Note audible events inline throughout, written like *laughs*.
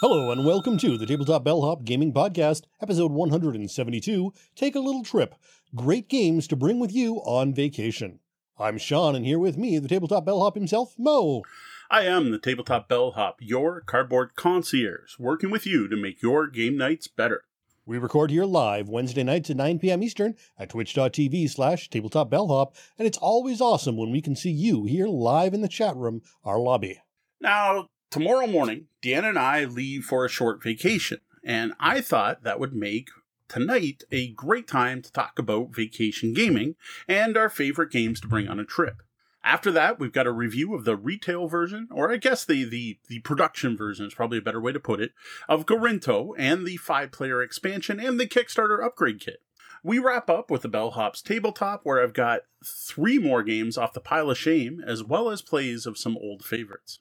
Hello and welcome to the Tabletop Bellhop Gaming Podcast, episode 172. Take a little trip. Great games to bring with you on vacation. I'm Sean, and here with me, the Tabletop Bellhop himself, Mo. I am the Tabletop Bellhop, your cardboard concierge, working with you to make your game nights better. We record here live Wednesday nights at 9 p.m. Eastern at twitch.tv slash tabletop bellhop, and it's always awesome when we can see you here live in the chat room, our lobby. Now, tomorrow morning, Deanna and I leave for a short vacation, and I thought that would make tonight a great time to talk about vacation gaming and our favorite games to bring on a trip. After that, we've got a review of the retail version, or I guess the, the, the production version is probably a better way to put it, of Gorinto and the five player expansion and the Kickstarter upgrade kit. We wrap up with the Bellhop's Tabletop, where I've got three more games off the pile of shame, as well as plays of some old favorites.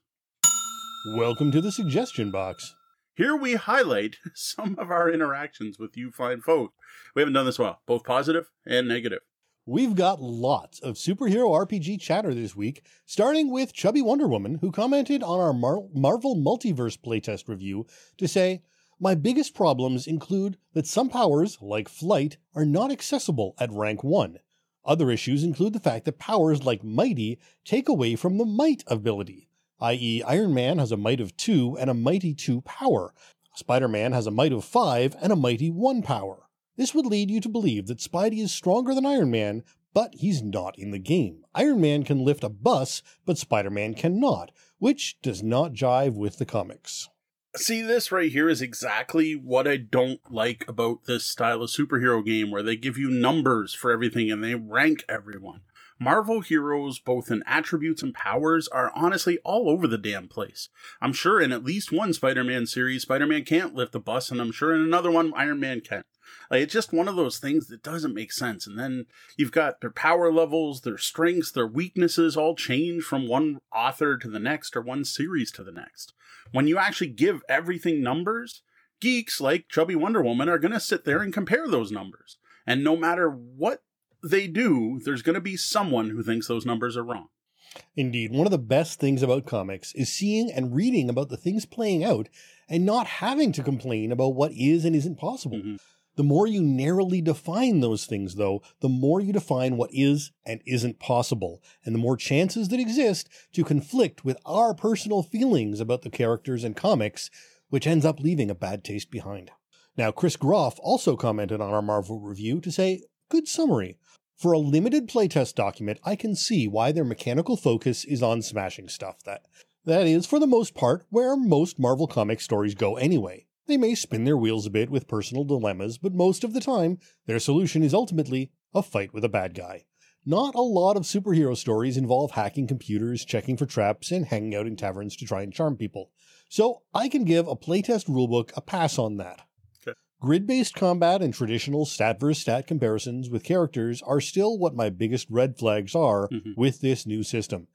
Welcome to the suggestion box. Here we highlight *laughs* some of our interactions with you fine folk. We haven't done this well, both positive and negative. We've got lots of superhero RPG chatter this week, starting with Chubby Wonder Woman, who commented on our Mar- Marvel Multiverse playtest review to say, My biggest problems include that some powers, like flight, are not accessible at rank 1. Other issues include the fact that powers like Mighty take away from the Might ability, i.e., Iron Man has a Might of 2 and a Mighty 2 power. Spider Man has a Might of 5 and a Mighty 1 power. This would lead you to believe that Spidey is stronger than Iron Man, but he's not in the game. Iron Man can lift a bus, but Spider Man cannot, which does not jive with the comics. See, this right here is exactly what I don't like about this style of superhero game where they give you numbers for everything and they rank everyone. Marvel heroes, both in attributes and powers, are honestly all over the damn place. I'm sure in at least one Spider Man series, Spider Man can't lift a bus, and I'm sure in another one, Iron Man can. Like, it's just one of those things that doesn't make sense. And then you've got their power levels, their strengths, their weaknesses all change from one author to the next or one series to the next. When you actually give everything numbers, geeks like Chubby Wonder Woman are going to sit there and compare those numbers. And no matter what they do, there's going to be someone who thinks those numbers are wrong. Indeed, one of the best things about comics is seeing and reading about the things playing out and not having to complain about what is and isn't possible. Mm-hmm. The more you narrowly define those things, though, the more you define what is and isn't possible, and the more chances that exist to conflict with our personal feelings about the characters and comics, which ends up leaving a bad taste behind. Now, Chris Groff also commented on our Marvel review to say, Good summary. For a limited playtest document, I can see why their mechanical focus is on smashing stuff. That that is, for the most part, where most Marvel comic stories go anyway. They may spin their wheels a bit with personal dilemmas, but most of the time, their solution is ultimately a fight with a bad guy. Not a lot of superhero stories involve hacking computers, checking for traps, and hanging out in taverns to try and charm people. So I can give a playtest rulebook a pass on that. Grid based combat and traditional stat versus stat comparisons with characters are still what my biggest red flags are mm-hmm. with this new system.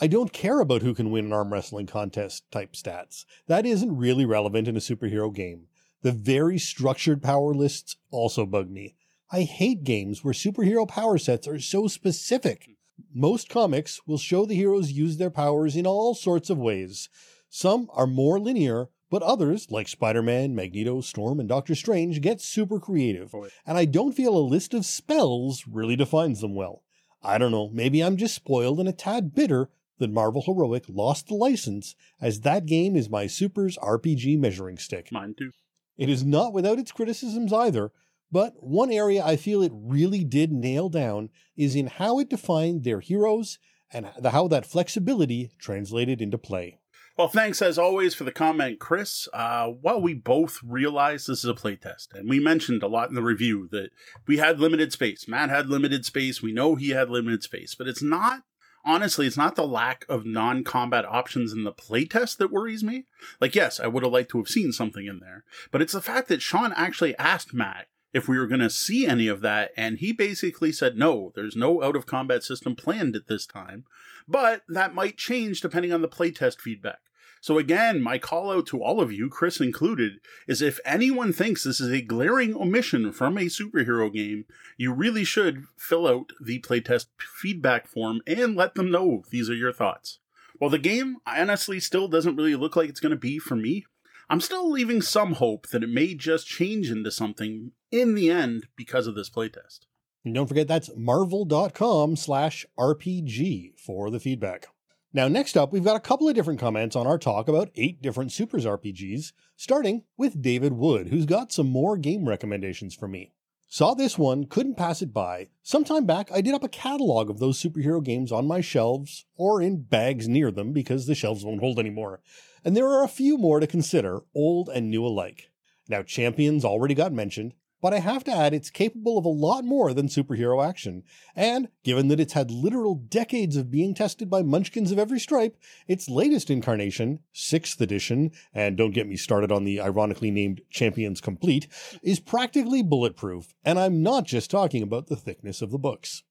I don't care about who can win an arm wrestling contest type stats. That isn't really relevant in a superhero game. The very structured power lists also bug me. I hate games where superhero power sets are so specific. Most comics will show the heroes use their powers in all sorts of ways. Some are more linear, but others, like Spider Man, Magneto, Storm, and Doctor Strange, get super creative. Oh, and I don't feel a list of spells really defines them well. I don't know, maybe I'm just spoiled and a tad bitter that Marvel Heroic lost the license, as that game is my Super's RPG measuring stick. Mine too. It is not without its criticisms either, but one area I feel it really did nail down is in how it defined their heroes and how that flexibility translated into play. Well, thanks as always for the comment, Chris. Uh, well, we both realize this is a playtest, and we mentioned a lot in the review that we had limited space. Matt had limited space. We know he had limited space, but it's not honestly, it's not the lack of non combat options in the playtest that worries me. Like, yes, I would have liked to have seen something in there, but it's the fact that Sean actually asked Matt if we were going to see any of that, and he basically said, no, there's no out of combat system planned at this time, but that might change depending on the playtest feedback. So again, my call out to all of you, Chris included, is if anyone thinks this is a glaring omission from a superhero game, you really should fill out the playtest feedback form and let them know these are your thoughts. While the game honestly still doesn't really look like it's going to be for me. I'm still leaving some hope that it may just change into something in the end because of this playtest. And don't forget that's marvel.com slash RPG for the feedback. Now, next up, we've got a couple of different comments on our talk about eight different Supers RPGs, starting with David Wood, who's got some more game recommendations for me. Saw this one, couldn't pass it by. Sometime back, I did up a catalog of those superhero games on my shelves or in bags near them because the shelves won't hold anymore. And there are a few more to consider, old and new alike. Now, Champions already got mentioned, but I have to add it's capable of a lot more than superhero action. And given that it's had literal decades of being tested by munchkins of every stripe, its latest incarnation, 6th edition, and don't get me started on the ironically named Champions Complete, is practically bulletproof, and I'm not just talking about the thickness of the books.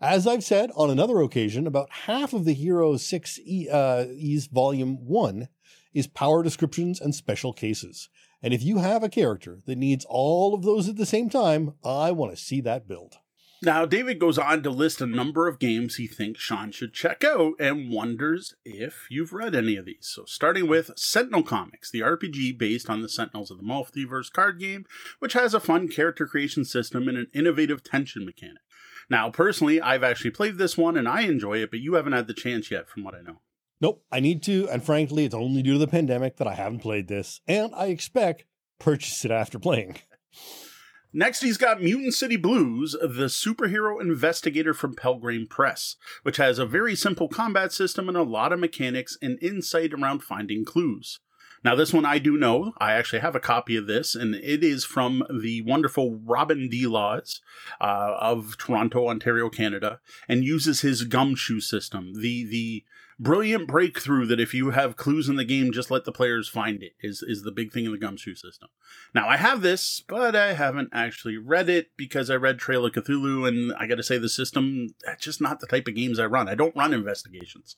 As I've said on another occasion, about half of the Hero 6 e, uh, E's Volume 1 is power descriptions and special cases. And if you have a character that needs all of those at the same time, I want to see that build. Now, David goes on to list a number of games he thinks Sean should check out and wonders if you've read any of these. So, starting with Sentinel Comics, the RPG based on the Sentinels of the Multiverse card game, which has a fun character creation system and an innovative tension mechanic. Now, personally, I've actually played this one and I enjoy it, but you haven't had the chance yet, from what I know. Nope, I need to, and frankly, it's only due to the pandemic that I haven't played this, and I expect purchase it after playing. Next, he's got Mutant City Blues, the superhero investigator from Pelgrane Press, which has a very simple combat system and a lot of mechanics and insight around finding clues. Now, this one I do know. I actually have a copy of this, and it is from the wonderful Robin D. Laws uh, of Toronto, Ontario, Canada, and uses his gumshoe system. The the brilliant breakthrough that if you have clues in the game, just let the players find it is is the big thing in the gumshoe system. Now, I have this, but I haven't actually read it because I read Trail of Cthulhu, and I got to say the system that's just not the type of games I run. I don't run investigations.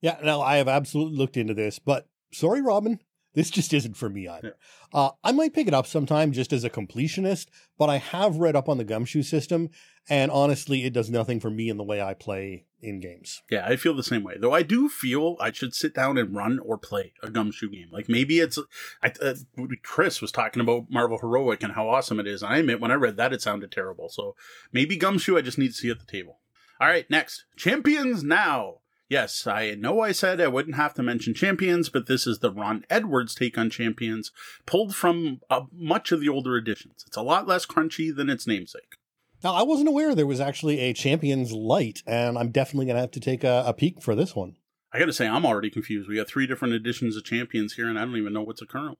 Yeah, no, I have absolutely looked into this, but sorry, Robin, this just isn't for me either. Uh, I might pick it up sometime just as a completionist, but I have read up on the gumshoe system, and honestly, it does nothing for me in the way I play in games. Yeah, I feel the same way. Though I do feel I should sit down and run or play a gumshoe game. Like maybe it's. I, uh, Chris was talking about Marvel Heroic and how awesome it is. And I admit, when I read that, it sounded terrible. So maybe gumshoe, I just need to see at the table. All right, next Champions Now. Yes, I know I said I wouldn't have to mention Champions, but this is the Ron Edwards take on Champions, pulled from uh, much of the older editions. It's a lot less crunchy than its namesake. Now, I wasn't aware there was actually a Champions Light, and I'm definitely going to have to take a, a peek for this one. I got to say, I'm already confused. We got three different editions of Champions here, and I don't even know what's a current one.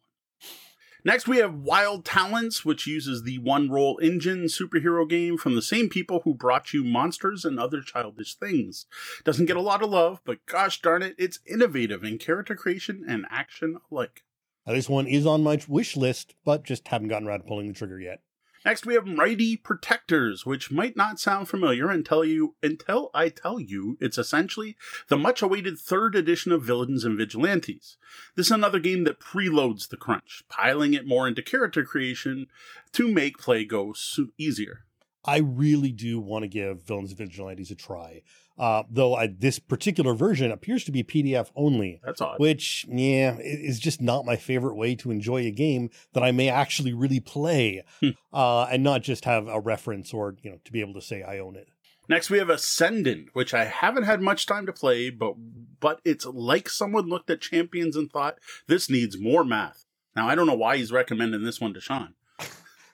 Next, we have Wild Talents, which uses the One Roll Engine superhero game from the same people who brought you Monsters and Other Childish Things. Doesn't get a lot of love, but gosh darn it, it's innovative in character creation and action alike. Now, this one is on my wish list, but just haven't gotten around to pulling the trigger yet. Next, we have Mighty Protectors, which might not sound familiar until you until I tell you it's essentially the much-awaited third edition of Villains and Vigilantes. This is another game that preloads the crunch, piling it more into character creation to make play go easier. I really do want to give Villains and Vigilantes a try. Uh, though I, this particular version appears to be PDF only. That's odd. Which, yeah, is just not my favorite way to enjoy a game that I may actually really play, hmm. uh, and not just have a reference or you know to be able to say I own it. Next, we have Ascendant, which I haven't had much time to play, but but it's like someone looked at Champions and thought this needs more math. Now I don't know why he's recommending this one to Sean. *laughs*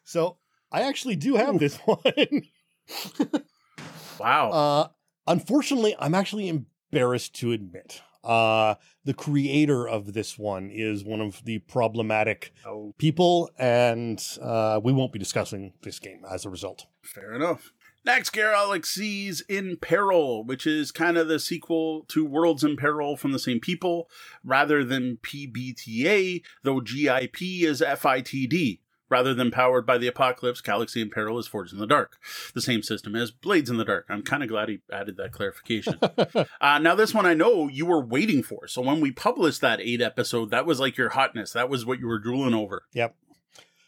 So I actually do have Ooh. this *laughs* one. wow. Uh, Unfortunately, I'm actually embarrassed to admit. Uh, the creator of this one is one of the problematic oh. people, and uh, we won't be discussing this game as a result. Fair enough. Next, Galaxies in Peril, which is kind of the sequel to Worlds in Peril from the same people, rather than PBTA, though GIP is FITD. Rather than powered by the apocalypse, Galaxy in Peril is Forged in the Dark. The same system as Blades in the Dark. I'm kind of glad he added that clarification. *laughs* uh, now, this one I know you were waiting for. So when we published that eight episode, that was like your hotness. That was what you were drooling over. Yep.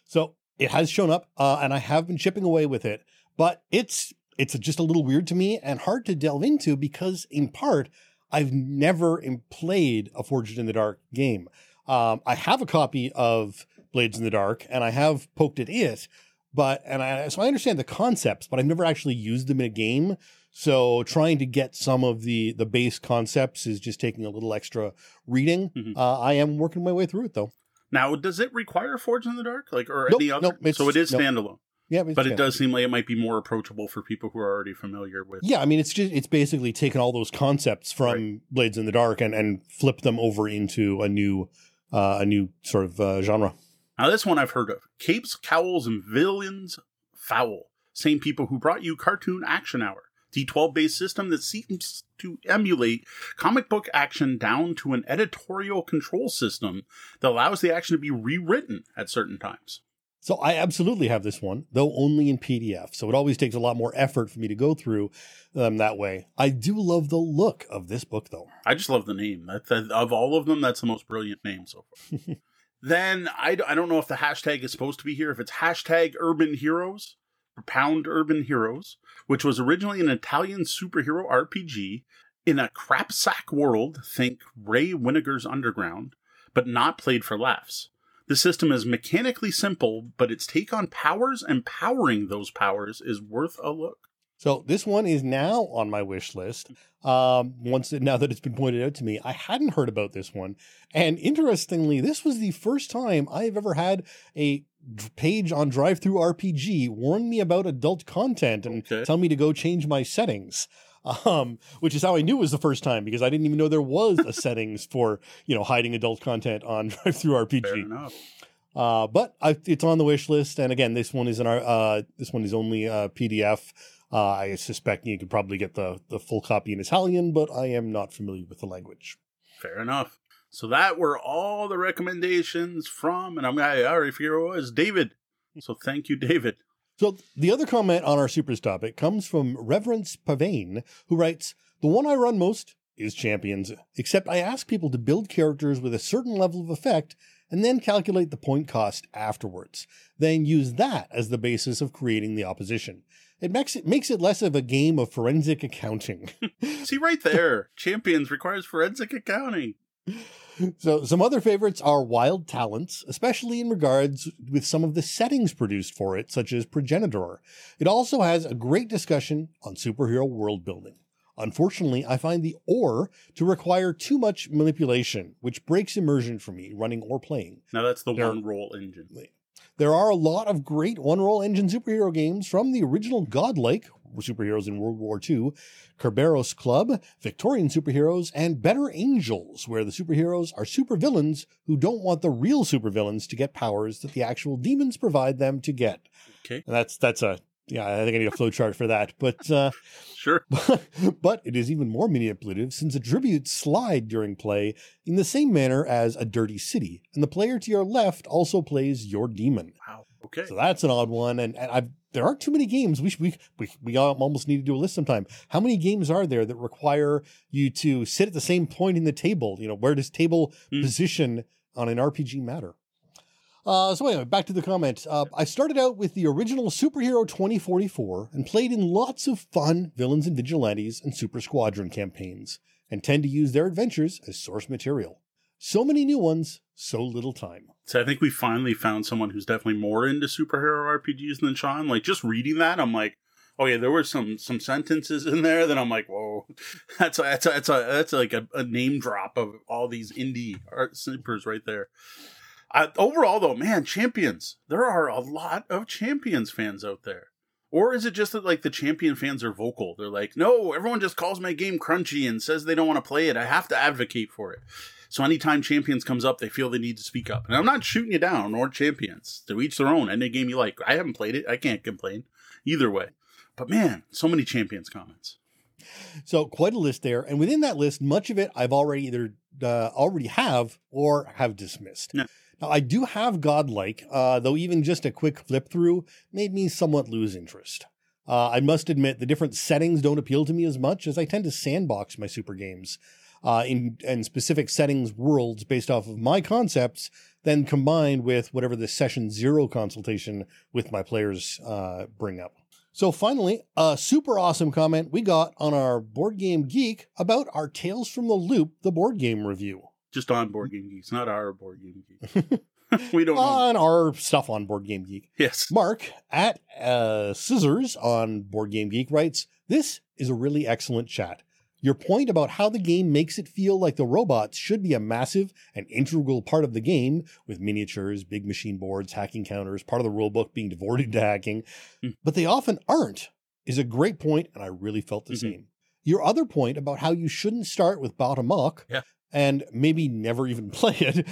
So it has shown up, uh, and I have been chipping away with it, but it's it's just a little weird to me and hard to delve into because, in part, I've never played a Forged in the Dark game. Um, I have a copy of Blades in the Dark, and I have poked at it, but and I so I understand the concepts, but I've never actually used them in a game. So trying to get some of the the base concepts is just taking a little extra reading. Mhm. Uh, I am working my way through it though. Now, does it require Forge in the Dark, like or Nope, any other? nope, so it is nope. standalone, Yeah, but it does seem like it might be more approachable for people who are already familiar with. Yeah, I mean, it's just it's basically taken all those concepts from Blades in the Dark and and flipped them over into a new uh, a new sort of uh, genre. Now, this one I've heard of: Capes, Cowls, and Villains Foul. Same people who brought you Cartoon Action Hour, D12 based system that seems to emulate comic book action down to an editorial control system that allows the action to be rewritten at certain times. So I absolutely have this one, though only in PDF. So it always takes a lot more effort for me to go through them that way. I do love the look of this book, though. I just love the name. That, that, of all of them, that's the most brilliant name so far. *laughs* then I, I don't know if the hashtag is supposed to be here. If it's hashtag Urban Heroes or Pound Urban Heroes, which was originally an Italian superhero RPG in a crapsack world. Think Ray Winninger's Underground, but not played for laughs. The system is mechanically simple, but its take on powers and powering those powers is worth a look. So this one is now on my wish list. Um, once now that it's been pointed out to me, I hadn't heard about this one, and interestingly, this was the first time I've ever had a page on Drive Through RPG warn me about adult content and Okay. tell me to go change my settings. Um, which is how I knew it was the first time because I didn't even know there was a settings for you know hiding adult content on *laughs* Drive Through RPG. Fair enough. Uh, but I, it's on the wish list, and again, this one is in our. Uh, this one is only uh, PDF. Uh, I suspect you could probably get the the full copy in Italian, but I am not familiar with the language. Fair enough. So that were all the recommendations from, and I'm I already figured it was David. So thank you, David. So the other comment on our supers topic comes from Reverence Pavane, who writes, "The one I run most is Champions, except I ask people to build characters with a certain level of effect." And then calculate the point cost afterwards. Then use that as the basis of creating the opposition. It makes it makes it less of a game of forensic accounting. *laughs* See right there, champions requires forensic accounting. So, some other favorites are Wild Talents, especially in regards with some of the settings produced for it, such as Progenitor. It also has a great discussion on superhero world building. Unfortunately, I find the OR to require too much manipulation, which breaks immersion for me running or playing. Now that's the There- one roll engine. There are a lot of great one roll engine superhero games from the original Godlike superheroes in World War II, Kerberos Club, Victorian superheroes, and Better Angels, where the superheroes are supervillains who don't want the real supervillains to get powers that the actual demons provide them to get. Okay, And that's that's a yeah, I think I need a flowchart for that. But uh, *laughs* sure. *laughs* but it is even more manipulative since attributes slide during play in the same manner as a dirty city, and the player to your left also plays your demon. Wow. Okay. So that's an odd one, and, and I've, there aren't too many games. We, we we we almost need to do a list sometime. How many games are there that require you to sit at the same point in the table? You know, where does table Hmm. position on an RPG matter? Uh, so anyway, back to the comment. Uh, I started out with the original Superhero 2044 and played in lots of fun villains and vigilantes and Super Squadron campaigns, and tend to use their adventures as source material. So many new ones, so little time. So I think we finally found someone who's definitely more into superhero RPGs than Sean. Like just reading that, I'm like, oh yeah, there were some some sentences in there that I'm like, whoa, *laughs* that's a, that's a, that's a, that's like a, a name drop of all these indie art supers right there. Uh, overall, though, man, champions. There are a lot of champions fans out there. Or is it just that like the champion fans are vocal? They're like, no, everyone just calls my game crunchy and says they don't want to play it. I have to advocate for it. So anytime champions comes up, they feel they need to speak up. And I'm not shooting you down or champions. To each their own. Any game you like. I haven't played it. I can't complain. Either way. But man, so many champions comments. So quite a list there, and within that list, much of it I've already either uh, already have or have dismissed. Yeah. Now I do have Godlike, uh, though even just a quick flip through made me somewhat lose interest. Uh, I must admit the different settings don't appeal to me as much as I tend to sandbox my super games uh, in in specific settings worlds based off of my concepts, then combined with whatever the session zero consultation with my players uh, bring up. So finally, a super awesome comment we got on our Board Game Geek about our Tales from the Loop, the board game review. Just on Board Game Geeks, not our Board Game Geek. *laughs* *laughs* we don't know. on our stuff on Board Game Geek. Yes. Mark at uh, Scissors on Board Game Geek writes, This is a really excellent chat. Your point about how the game makes it feel like the robots should be a massive and integral part of the game, with miniatures, big machine boards, hacking counters, part of the rulebook being devoted to hacking, Hmm. but they often aren't, is a great point, and I really felt the Mhm. same. Your other point about how you shouldn't start with bottom up Yeah. And maybe never even *laughs* play it,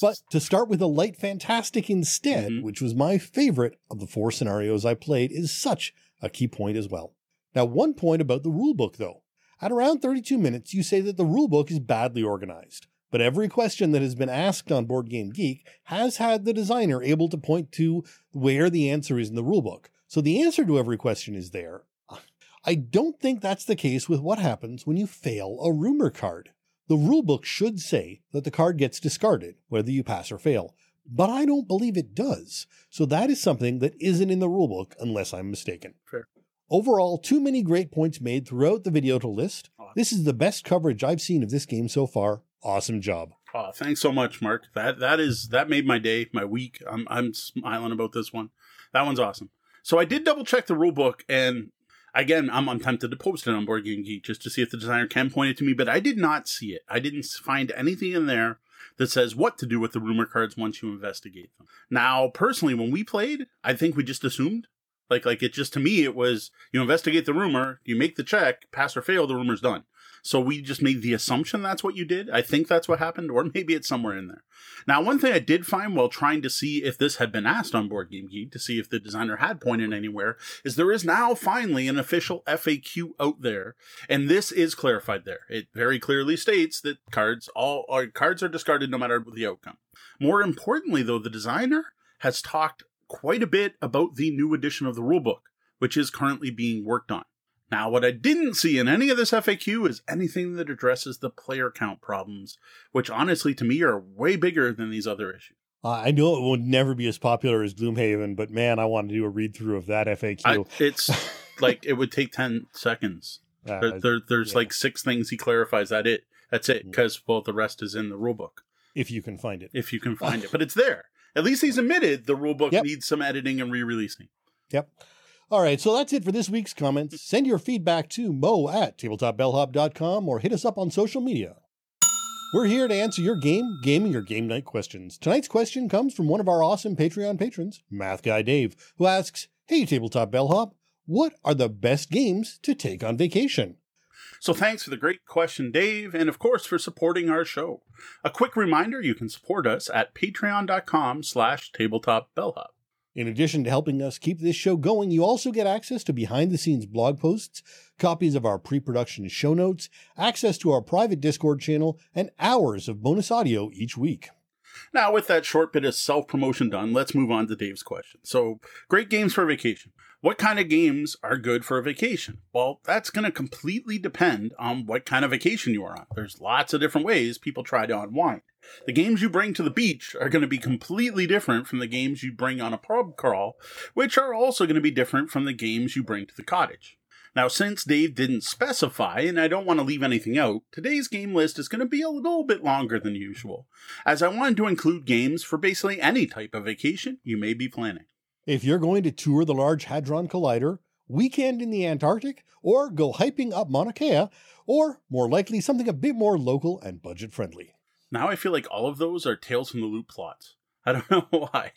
but to start with a light fantastic instead, Mhm. which was my favorite of the four scenarios I played, is such a key point as well. Now, one point about the rulebook though. At around 32 minutes, you say that the rulebook is badly organized. But every question that has been asked on Board Game Geek has had the designer able to point to where the answer is in the rulebook. So the answer to every question is there. I don't think that's the case with what happens when you fail a rumor card. The rulebook should say that the card gets discarded, whether you pass or fail, but I don't believe it does. So that is something that isn't in the rulebook unless I'm mistaken. Fair. Overall, too many great points made throughout the video to list. This is the best coverage I've seen of this game so far. Awesome job. Oh, thanks so much, Mark. That that is that made my day, my week. I'm I'm smiling about this one. That one's awesome. So I did double check the rule book, and again, I'm, I'm tempted to post it on Board Game Geek just to see if the designer can point it to me, but I did not see it. I didn't find anything in there that says what to do with the rumor cards once you investigate them. Now, personally, when we played, I think we just assumed. Like, like it just to me, it was you investigate the rumor, you make the check, pass or fail, the rumor's done. So we just made the assumption that's what you did. I think that's what happened, or *laughs* maybe it's somewhere in there. Now, one thing I did find while trying to see if this had been asked on Board Game Geek to see if the designer had pointed anywhere is there is now finally an official FAQ out there, and this is clarified there. It very clearly states that cards all are cards are discarded no matter the outcome. More importantly, though, the designer has talked quite a bit about the new edition of the rulebook, which is currently being worked on. Now, what I didn't see in any of this FAQ is anything that addresses the player count problems, which honestly to me are way bigger than these other issues. Uh, I know it will never be as popular as Gloomhaven, but man, I want to do a read through of that FAQ. I, it's *laughs* like it would take 10 seconds. Uh, There, there- there's yeah. like six things he clarifies that it that's it because well the rest is in the rulebook if you can find it. if you can find it *laughs* but it's there at least he's admitted the rulebook Yep. needs some editing and re-releasing Yep. All right, so that's it for this week's comments. Send your feedback to mo at tabletopbellhop.com or hit us up on social media. We're here to answer your game, gaming, or game night questions. Tonight's question comes from one of our awesome Patreon patrons, Math Guy Dave, who asks, Hey, Tabletop Bellhop, what are the best games to take on vacation? So thanks for the great question, Dave, and of course for supporting our show. A quick reminder, you can support us at patreon.com slash tabletopbellhop. In addition to helping us keep this show going, you also get access to behind the scenes blog posts, copies of our pre production show notes, access to our private Discord channel, and hours of bonus audio each week. Now, with that short bit of self promotion done, let's move on to Dave's question. So, great games for vacation. What kind of games are good for a vacation? Well, that's going to completely depend on what kind of vacation you are on. There's lots of different ways people try to unwind. The games you bring to the beach are going to be completely different from the games you bring on a pub crawl, which are also going to be different from the games you bring to the cottage. Now, since Dave didn't specify, and I don't want to leave anything out, today's game list is going to be a little bit longer than usual, as I wanted to include games for basically any type of vacation you may be planning. If you're going to tour the Large Hadron Collider, weekend in the Antarctic, or go hiking up Mauna Kea, or more likely something a bit more local and budget friendly. Now I feel like all of those are Tales from the Loop plots. *laughs* I don't know *laughs* why.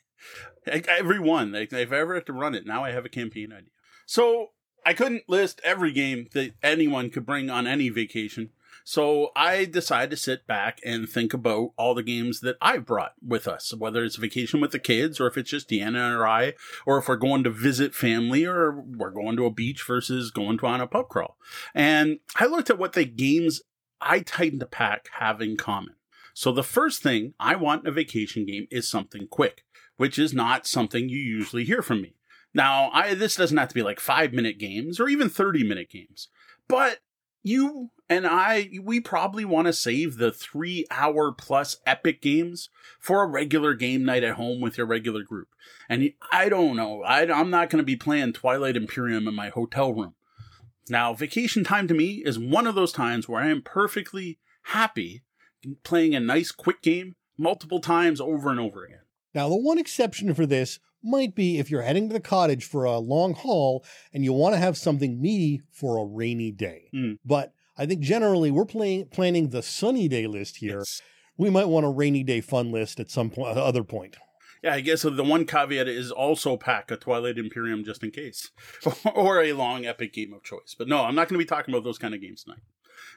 Like, Every one, like, if I ever have to run it, now I have a campaign idea. So I couldn't list every game that anyone could bring on any vacation. So I decided to sit back and think about all the games that I've brought with us, whether it's a vacation with the kids or if it's just Deanna or I, or if we're going to visit family or we're going to a beach versus going to on a pub crawl. And I looked at what the games I tightened the pack have in common. So the first thing I want in a vacation game is something quick, which is not something you usually hear from me. Now, I this doesn't have to be like 5-minute games or even 30-minute games. But you and I we probably want to save the 3-hour plus epic games for a regular game night at home with your regular group. And I don't know, I, I'm not going to be playing Twilight Imperium in my hotel room. Now, vacation time to me is one of those times where I am perfectly happy playing a nice quick game multiple times over and over again. Now, the one exception for this might be if you're heading to the cottage for a long haul and you want to have something meaty for a rainy day. Mm. But I think generally we're playing, planning the sunny day list here. Yes. We might want a rainy day fun list at some point, other point. Yeah, I guess the one caveat is also pack a Twilight Imperium just in case, *laughs* or a long epic game of choice. But no, I'm not going to be talking about those kind of games tonight.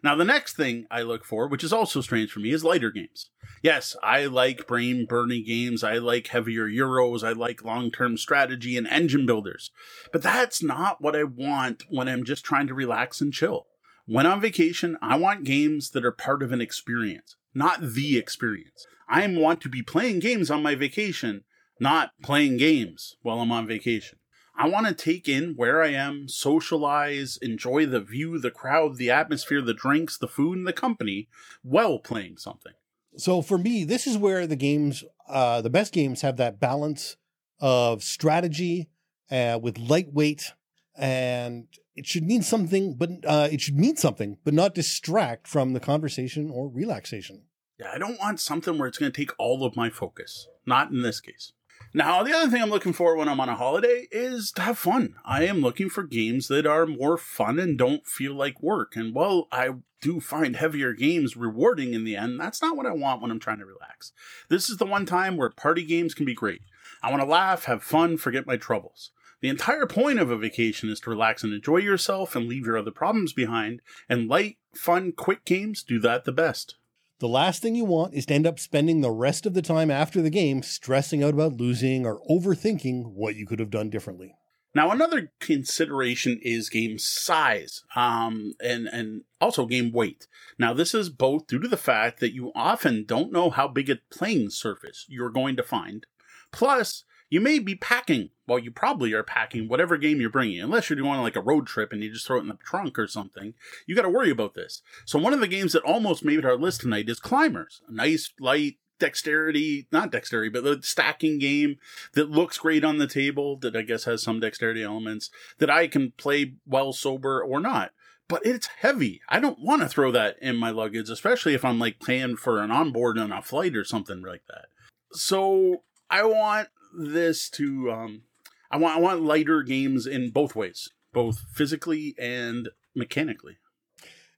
Now, the next thing I look for, which is also strange for me, is lighter games. Yes, I like brain burning games. I like heavier Euros. I like long term strategy and engine builders. But that's not what I want when I'm just trying to relax and chill. When on vacation, I want games that are part of an experience, not the experience. I want to be playing games on my vacation, not playing games while I'm on vacation. I want to take in where I am, socialize, enjoy the view, the crowd, the atmosphere, the drinks, the food, and the company while playing something. So for me, this is where the games, uh, the best games have that balance of strategy uh, with lightweight, and it should mean something, but uh, it should mean something, but not distract from the conversation or relaxation. Yeah, I don't want something where it's going to take all of my focus. Not in this case. Now, the other thing I'm looking for when I'm on a holiday is to have fun. I am looking for games that are more fun and don't feel like work. And while I do find heavier games rewarding in the end, that's not what I want when I'm trying to relax. This is the one time where party games can be great. I want to laugh, have fun, forget my troubles. The entire point of a vacation is to relax and enjoy yourself and leave your other problems behind, and light, fun, quick games do that the best. The last thing you want is to end up spending the rest of the time after the game stressing out about losing or overthinking what you could have done differently. Now, another consideration is game size, um, and and also game weight. Now, this is both due to the fact that you often don't know how big a playing surface you're going to find. Plus, you may be packing. Well, you probably are packing whatever game you're bringing, unless you're doing like a road trip and you just throw it in the trunk or something. You got to worry about this. So, one of the games that almost made our list tonight is Climbers. A nice, light, dexterity, not dexterity, but the stacking game that looks great on the table, that I guess has some dexterity elements, that I can play well sober or not. But it's heavy. I don't want to throw that in my luggage, especially if I'm like paying for an onboard on a flight or something like that. So I want this to um I want I want lighter games in both ways, both physically and mechanically.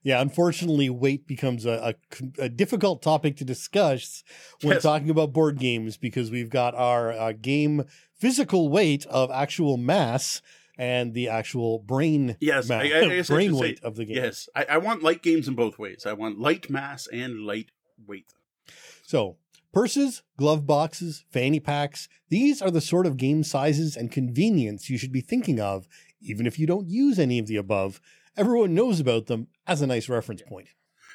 Yeah, unfortunately, weight becomes a, a, a difficult topic to discuss when Yes. talking about board games because we've got our uh, game physical weight of actual mass and the actual brain Yes, ma- I- I I brain say- weight of the game. Yes, I, I want light games in both ways. I want light mass and light weight. So, purses, glove boxes, fanny packs, these are the sort of game sizes and convenience you should be thinking of, even if you don't use any of the above. Everyone knows about them as a nice reference point.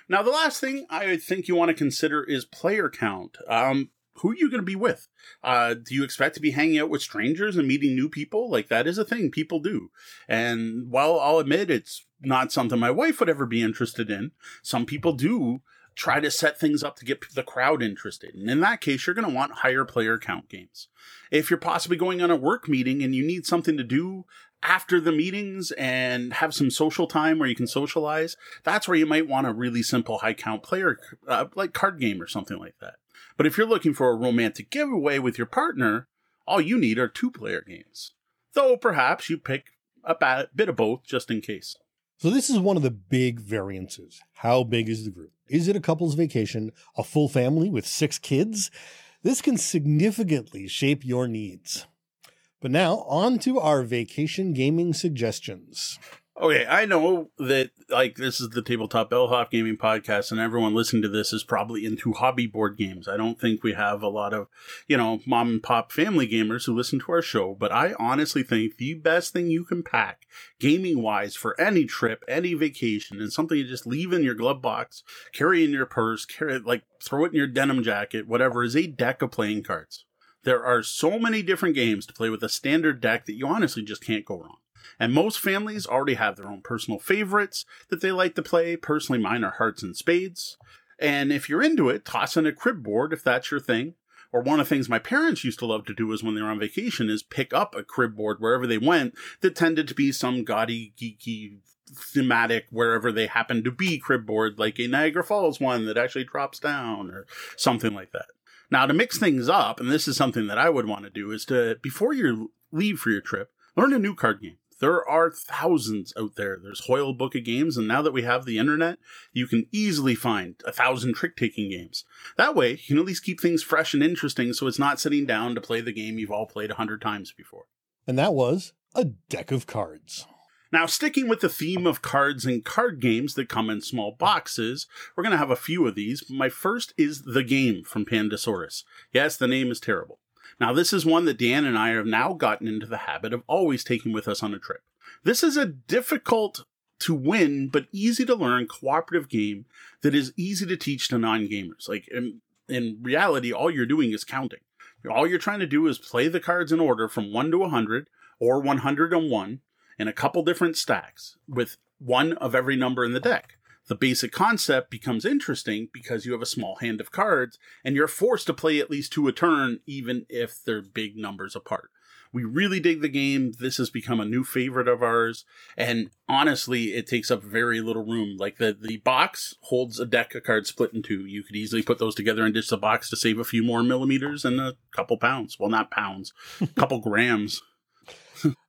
Now, the last thing I think you want to consider is player count. Um, who are you going to be with? Uh, do you expect to be hanging out with strangers and meeting new people? Like that is a thing people do. And while I'll admit it's not something my wife would ever be interested in, some people do try to set things up to get the crowd interested. And in that case, you're going to want higher player count games. If you're possibly going on a work meeting and you need something to do after the meetings and have some social time where you can socialize, that's where you might want a really simple high count player, uh, like card game or something like that. But if you're looking for a romantic giveaway with your partner, all you need are two player games. Though perhaps you pick a bit of both just in case. So, this is one of the big variances. How big is the group? Is it a couple's vacation, a full family with six kids? This can significantly shape your needs. But now, on to our vacation gaming suggestions. Okay, I know that like this is the tabletop bellhop gaming podcast, and everyone listening to this is probably into hobby board games. I don't think we have a lot of, you know, mom and pop family gamers who listen to our show, but I honestly think the best thing you can pack gaming wise for any trip, any vacation, and something you just leave in your glove box, carry in your purse, carry like throw it in your denim jacket, whatever, is a deck of playing cards. There are so many different games to play with a standard deck that you honestly just can't go wrong. And most families already have their own personal favorites that they like to play. Personally, mine are hearts and spades. And if you're into it, toss in a crib board if that's your thing. Or one of the things my parents used to love to do is when they were on vacation is pick up a crib board wherever they went that tended to be some gaudy, geeky thematic wherever they happened to be crib board, like a Niagara Falls one that actually drops down or something like that. Now, to mix things up, and this is something that I would want to do, is to, before you leave for your trip, learn a new card game. There are thousands out there. There's Hoyle Book of Games, and now that we have the internet, you can easily find a thousand trick taking games. That way, you can at least keep things fresh and interesting so it's not sitting down to play the game you've all played a hundred times before. And that was a deck of cards. Now, sticking with the theme of cards and card games that come in small boxes, we're going to have a few of these. My first is The Game from Pandasaurus. Yes, the name is terrible. Now, this is one that Dan and I have now gotten into the habit of always taking with us on a trip. This is a difficult to win, but easy to learn cooperative game that is easy to teach to non gamers. Like, in, in reality, all you're doing is counting. All you're trying to do is play the cards in order from 1 to 100 or 101 in a couple different stacks with one of every number in the deck the basic concept becomes interesting because you have a small hand of cards and you're forced to play at least two a turn, even if they're big numbers apart. We really dig the game. This has become a new favorite of ours. And honestly, it takes up very little room. Like the, the box holds a deck of cards split in two. You could easily put those together and ditch the box to save a few more millimeters and a couple pounds. Well, not pounds, a couple *laughs* grams.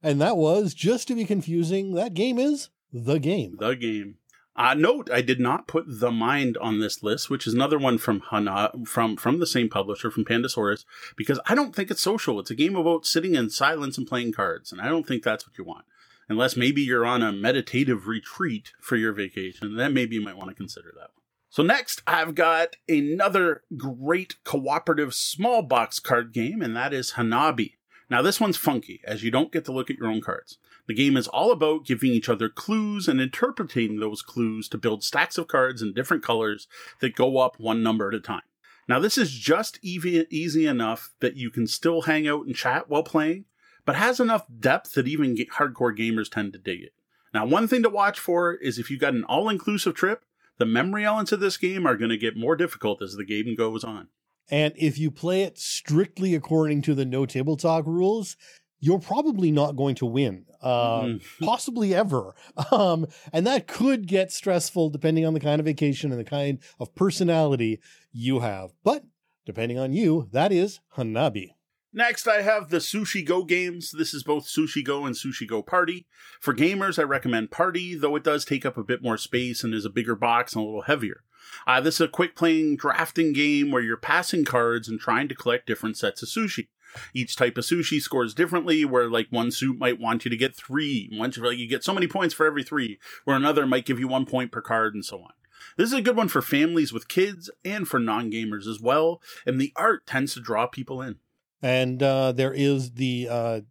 and that was, just to be confusing, that game is the game. The game. Uh, note, I did not put The Mind on this list, which is another one from Hana, from from the same publisher, from Pandasaurus, because I don't think it's social. It's a game about sitting in silence and playing cards, and I don't think that's what you want. Unless maybe you're on a meditative retreat for your vacation, then maybe you might want to consider that one. So next, I've got another great cooperative small box card game, and that is Hanabi. Now this one's funky, as you don't get to look at your own cards. The game is all about giving each other clues and interpreting those clues to build stacks of cards in different colors that go up one number at a time. Now, this is just easy, enough that you can still hang out and chat while playing, but has enough depth that even hardcore gamers tend to dig it. Now, one thing to watch for is if you've got an all inclusive trip, the memory elements of this game are going to get more difficult as the game goes on. And if you play it strictly according to the no table talk rules, you're probably not going to win, uh, mm-hmm. *laughs* possibly ever. Um, and that could get stressful depending on the kind of vacation and the kind of personality you have. But depending on you, that is Hanabi. Next, I have the Sushi Go games. This is both Sushi Go and Sushi Go Party. For gamers, I recommend Party, though it does take up a bit more space and is a bigger box and a little heavier. Uh, this is a quick playing drafting game where you're passing cards and trying to collect different sets of sushi. Each type of sushi scores differently, where like one suit might want you to get three. Once like you get so many points for every three, where another might give you one point per card and so on. This is a good one for families with kids and for non gamers as well, and the art tends to draw people in. And uh, there is the uh,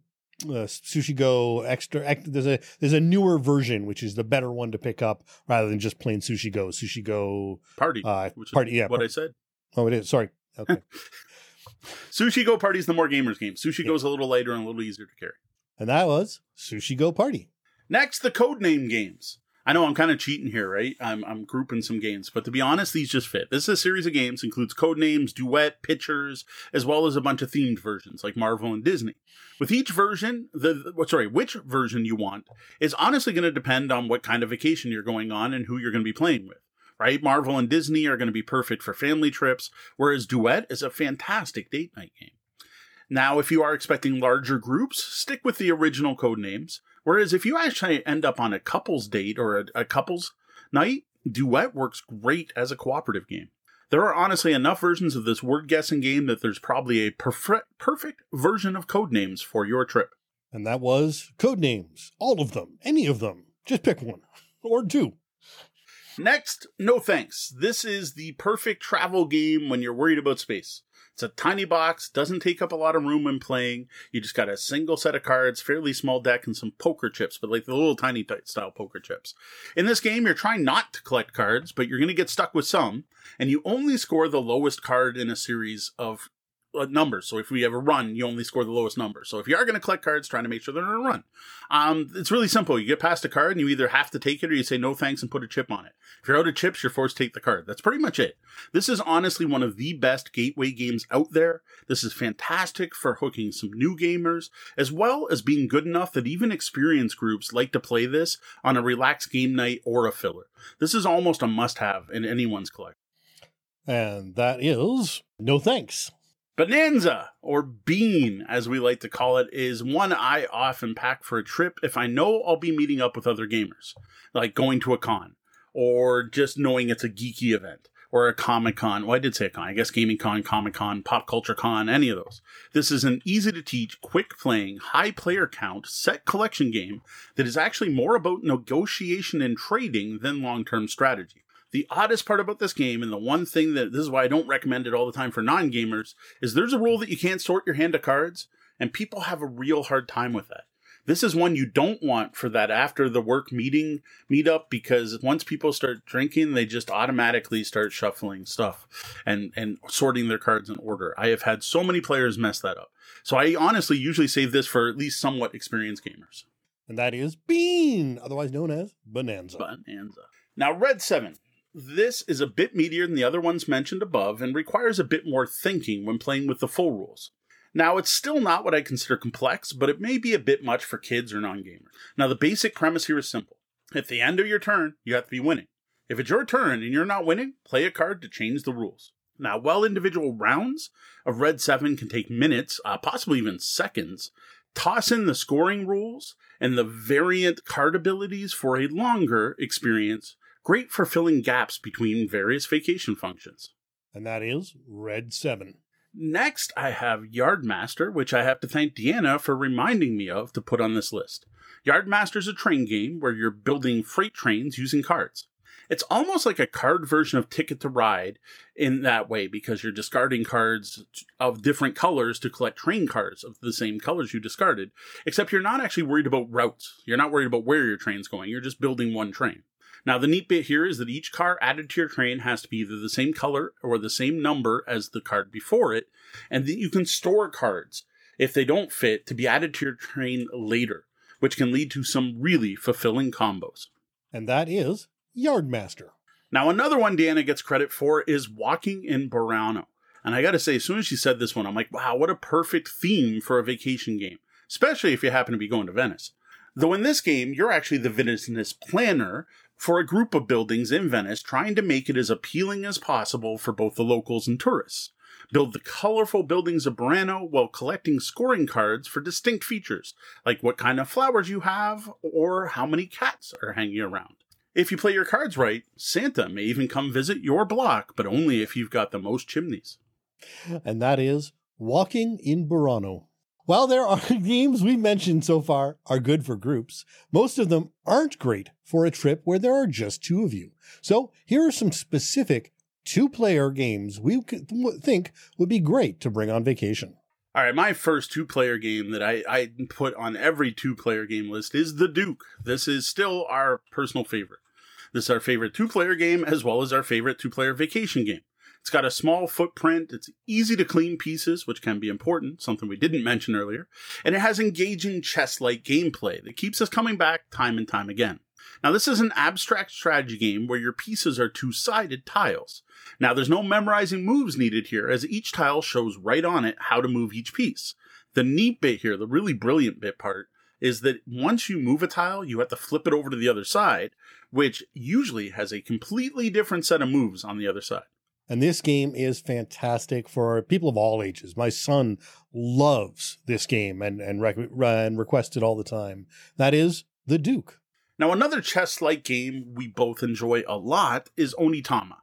uh, Sushi Go extra. There's a there's a newer version which is the better one to pick up rather than just plain Sushi Go. Sushi Go Party, uh, party, yeah, what I said. Oh, it is. Sorry. *laughs* Okay. Sushi Go Party is the more gamers game. Sushi yeah. Go is a little lighter and a little easier to carry. And that was Sushi Go Party. Next, the Codename games. I know I'm kind of cheating here, right? I'm, I'm grouping some games, but to be honest, these just fit. This is a series of games, includes Codenames, Duet, Pictures, as well as a bunch of themed versions like Marvel and Disney. With each version, the, the sorry, which version you want is honestly going to depend on what kind of vacation you're going on and who you're going to be playing with right? Marvel and Disney are going to be perfect for family trips, whereas Duet is a fantastic date night game. Now, if you are expecting larger groups, stick with the original Codenames. Whereas if you actually end up on a couple's date or a, a couple's night, Duet works great as a cooperative game. There are honestly enough versions of this word guessing game that there's probably a perfect, perfect version of Codenames for your trip. And that was Codenames. All of them. Any of them. Just pick one or two. Next, no thanks. This is the perfect travel game when you're worried about space. It's a tiny box, doesn't take up a lot of room when playing. You just got a single set of cards, fairly small deck, and some poker chips, but like the little tiny style poker chips. In this game, you're trying not to collect cards, but you're going to get stuck with some, and you only score the lowest card in a series of numbers. So if we have a run, you only score the lowest number. So if you are going to collect cards, trying to make sure they're in a run. Um, it's really simple. You get past a card and you either have to take it or you say no thanks and put a chip on it. If you're out of chips, you're forced to take the card. That's pretty much it. This is honestly one of the best gateway games out there. This is fantastic for hooking some new gamers, as well as being good enough that even experienced groups like to play this on a relaxed game night or a filler. This is almost a must have in anyone's collection. And that is no thanks. Bohnanza, or Bean, as we like to call it, is one I often pack for a trip if I know I'll be meeting up with other gamers, like going to a con, or just knowing it's a geeky event, or a Comic Con. Well, I did say a con. I guess Gaming Con, Comic Con, Pop Culture Con, any of those. This is an easy to teach, quick playing, high player count, set collection game that is actually more about negotiation and trading than long term strategy. The oddest part about this game, and the one thing that this is why I don't recommend it all the time for non gamers, is there's a rule that you can't sort your hand of cards, and people have a real hard time with that. This is one you don't want for that after the work meeting meetup because once people start drinking, they just automatically start shuffling stuff and and sorting their cards in order. I have had so many players mess that up. So I honestly usually save this for at least somewhat experienced gamers. And that is Bean, otherwise known as Bohnanza. Bohnanza. Now, Red 7 this is a bit meatier than the other ones mentioned above and requires a bit more thinking when playing with the full rules. Now, it's still not what I consider complex, but it may be a bit much for kids or non gamers. Now, the basic premise here is simple. At the end of your turn, you have to be winning. If it's your turn and you're not winning, play a card to change the rules. Now, while individual rounds of Red 7 can take minutes, uh, possibly even seconds, toss in the scoring rules and the variant card abilities for a longer experience great for filling gaps between various vacation functions. And that is Red 7. Next, I have Yardmaster, which I have to thank Deanna for reminding me of to put on this list. Yardmaster is a train game where you're building freight trains using cards. It's almost like a card version of Ticket to Ride in that way because you're discarding cards of different colors to collect train cards of the same colors you discarded, except you're not actually worried about routes. You're not worried about where your train's going. You're just building one train. Now, the neat bit here is that each car added to your train has to be either the same color or the same number as the card before it, and that you can store cards if they don't fit to be added to your train later, which can lead to some really fulfilling combos. And that is Yardmaster. Now, another one Deanna gets credit for is Walking in Burano. And I gotta say, as soon as she said this one, I'm like, wow, what a perfect theme for a vacation game, especially if you happen to be going to Venice. Though in this game, you're actually the Venice planner for a group of buildings in Venice, trying to make it as appealing as possible for both the locals and tourists. Build the colorful buildings of Burano while collecting scoring cards for distinct features, like what kind of flowers you have or how many cats are hanging around. If you play your cards right, Santa may even come visit your block, but only if you've got the most chimneys. And that is Walking in Burano. While there are *laughs* games we mentioned so far are good for groups, most of them aren't great for a trip where there are just two of you. So here are some specific two player games we think would be great to bring on vacation. All right, my first two player game that I, I put on every two player game list is The Duke. This is still our personal favorite. This is our favorite two player game as well as our favorite two player vacation game. It's got a small footprint. It's easy to clean pieces, which can be important, something we didn't mention earlier. And it has engaging chess like gameplay that keeps us coming back time and time again. Now, this is an abstract strategy game where your pieces are two sided tiles. Now, there's no memorizing moves needed here, as each tile shows right on it how to move each piece. The neat bit here, the really brilliant bit part, is that once you move a tile, you have to flip it over to the other side, which usually has a completely different set of moves on the other side. And this game is fantastic for people of all ages. My son loves this game and, and, rec- and requests it all the time. That is The Duke. Now, another chess like game we both enjoy a lot is Onitama.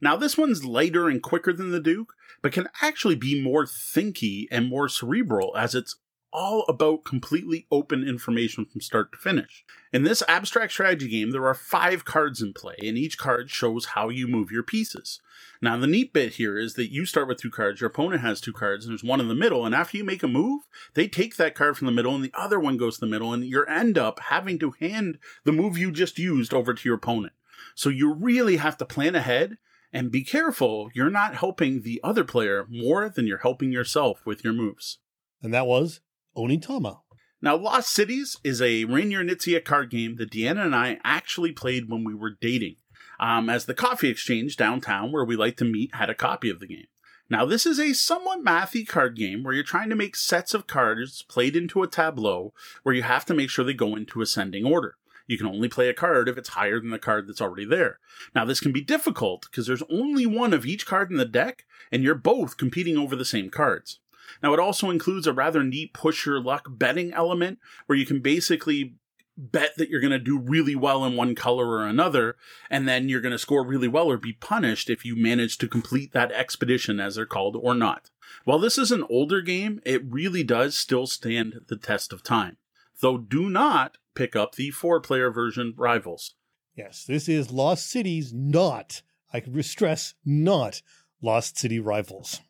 Now, this one's lighter and quicker than The Duke, but can actually be more thinky and more cerebral as it's all about completely open information from start to finish. In this abstract strategy game, there are five cards in play, and each card shows how you move your pieces. Now, the neat bit here is that you start with two cards, your opponent has two cards, and there's one in the middle, and after you make a move, they take that card from the middle, and the other one goes to the middle, and you end up having to hand the move you just used over to your opponent. So you really have to plan ahead And be careful, you're not helping the other player more than you're helping yourself with your moves. And that was Onitama. Now, Lost Cities is a Reiner Knizia card game that Deanna and I actually played when we were dating, um, as the coffee exchange downtown where we like to meet had a copy of the game. Now, this is a somewhat mathy card game where you're trying to make sets of cards played into a tableau where you have to make sure they go into ascending order. You can only play a card if it's higher than the card that's already there. Now, this can be difficult because there's only one of each card in the deck, and you're both competing over the same cards. Now, it also includes a rather neat push your luck betting element where you can basically bet that you're going to do really well in one color or another, and then you're going to score really well or be punished if you manage to complete that expedition, as they're called, or not. While this is an older game, it really does still stand the test of time. Though do not pick up the four player version Rivals. Yes, this is Lost Cities, not, I stress, not Lost City Rivals.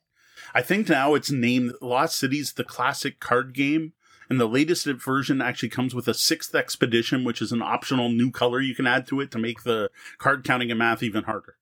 I think now it's named Lost Cities the classic card game. And the latest version actually comes with a sixth expedition, which is an optional new color you can add to it to make the card counting and math even harder.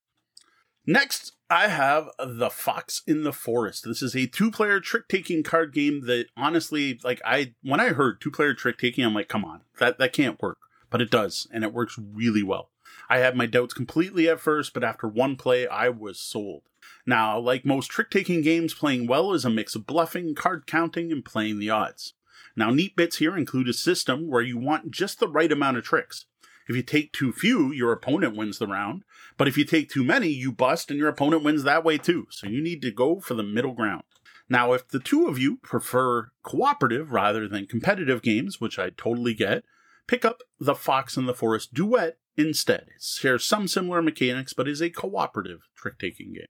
Next, I have The Fox in the Forest. This is a two player trick taking card game that honestly, like I when I heard two player trick taking, I'm like, come on, that, that can't work. But it does, and it works really well. I had my doubts completely at first, but after one play, I was sold. Now, like most trick taking games, playing well is a mix of bluffing, card counting, and playing the odds. Now, neat bits here include a system where you want just the right amount of tricks. If you take too few, your opponent wins the round. But if you take too many, you bust and your opponent wins that way too. So you need to go for the middle ground. Now, if the two of you prefer cooperative rather than competitive games, which I totally get, pick up the Fox and the Forest Duet instead. It shares some similar mechanics, but is a cooperative trick taking game.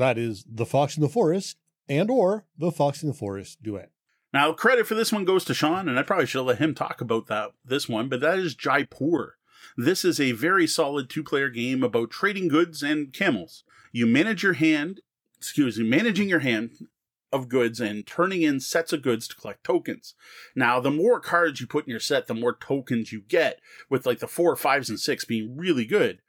That is The Fox in the Forest and or The Fox in the Forest Duet. Now, credit for this one goes to Sean, and I probably should let him talk about that this one, but that is Jaipur. This is a very solid two player game about trading goods and camels. You manage your hand, excuse me, managing your hand of goods and turning in sets of goods to collect tokens. Now, the more cards you put in your set, the more tokens you get, with like the four, fives, and six being really good.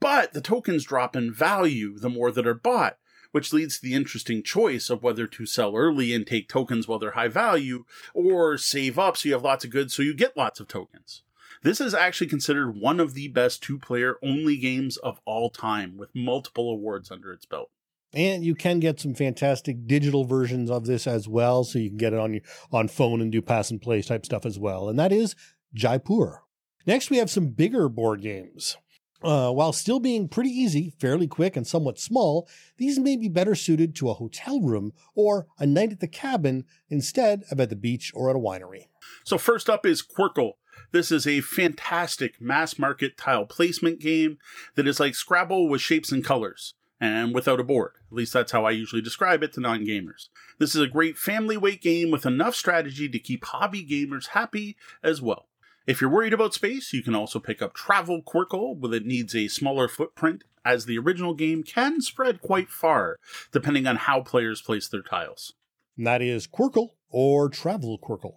But the tokens drop in value the more that are bought, which leads to the interesting choice of whether to sell early and take tokens while they're high value, or save up so you have lots of goods so you get lots of tokens. This is actually considered one of the best two player only games of all time, with multiple awards under its belt. And you can get some fantastic digital versions of this as well, so you can get it on your on phone and do pass and play type stuff as well. And that is Jaipur. Next, we have some bigger board games. Uh, while still being pretty easy, fairly quick, and somewhat small, these may be better suited to a hotel room or a night at the cabin instead of at the beach or at a winery. So, first up is Qwirkle. This is a fantastic mass market tile placement game that is like Scrabble with shapes and colors and without a board. At least that's how I usually describe it to non gamers. This is a great family weight game with enough strategy to keep hobby gamers happy as well. If you're worried about space, you can also pick up Travel Qwirkle, but it needs a smaller footprint, as the original game can spread quite far, depending on how players place their tiles. And that is Qwirkle or Travel Qwirkle.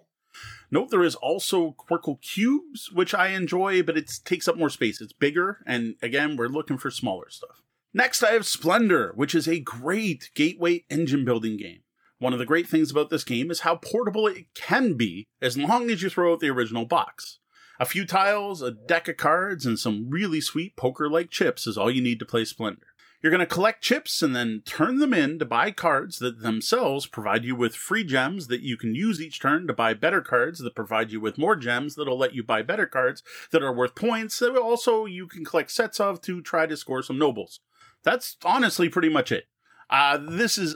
Note there is also Qwirkle Cubes, which I enjoy, but it takes up more space. It's bigger, and again, we're looking for smaller stuff. Next, I have Splendor, which is a great gateway engine building game. One of the great things about this game is how portable it can be as long as you throw out the original box. A few tiles, a deck of cards, and some really sweet poker like chips is all you need to play Splendor. You're going to collect chips and then turn them in to buy cards that themselves provide you with free gems that you can use each turn to buy better cards that provide you with more gems that'll let you buy better cards that are worth points that also you can collect sets of to try to score some nobles. That's honestly pretty much it. Uh, this is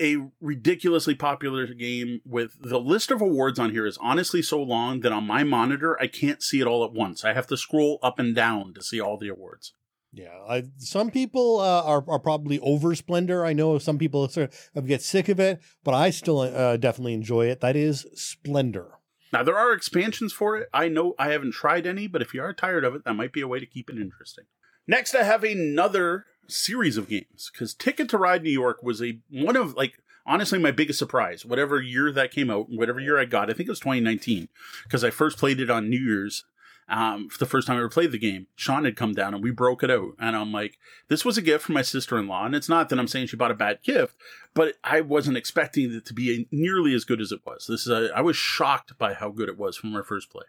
a ridiculously popular game with the list of awards on here is honestly so long that on my monitor I can't see it all at once. I have to scroll up and down to see all the awards. Yeah, I, some people uh, are are probably over Splendor. I know some people sort of get sick of it, but I still uh, definitely enjoy it. That is Splendor. Now there are expansions for it. I know I haven't tried any, but if you are tired of it, that might be a way to keep it interesting. Next, I have another series of games because Ticket to Ride New York was a one of like honestly my biggest surprise. Whatever year that came out, whatever year I got, I think it was 2019 because I first played it on New Year's um, for the first time I ever played the game, Sean had come down and we broke it out. And I'm like, this was a gift from my sister in law. And it's not that I'm saying she bought a bad gift, but I wasn't expecting it to be nearly as good as it was. This is a, I was shocked by how good it was from our first play.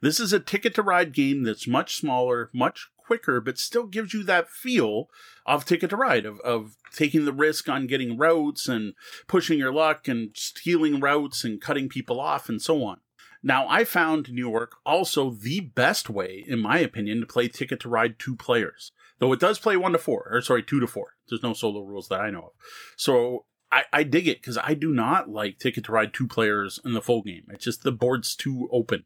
This is a ticket to ride game that's much smaller, much quicker, but still gives you that feel of ticket to ride, of, of taking the risk on getting routes and pushing your luck and stealing routes and cutting people off and so on. Now, I found New York also the best way, in my opinion, to play Ticket to Ride two players. Though it does play one to four, or sorry, two to four. There's no solo rules that I know of. So I, I dig it because I do not like Ticket to Ride two players in the full game. It's just the board's too open.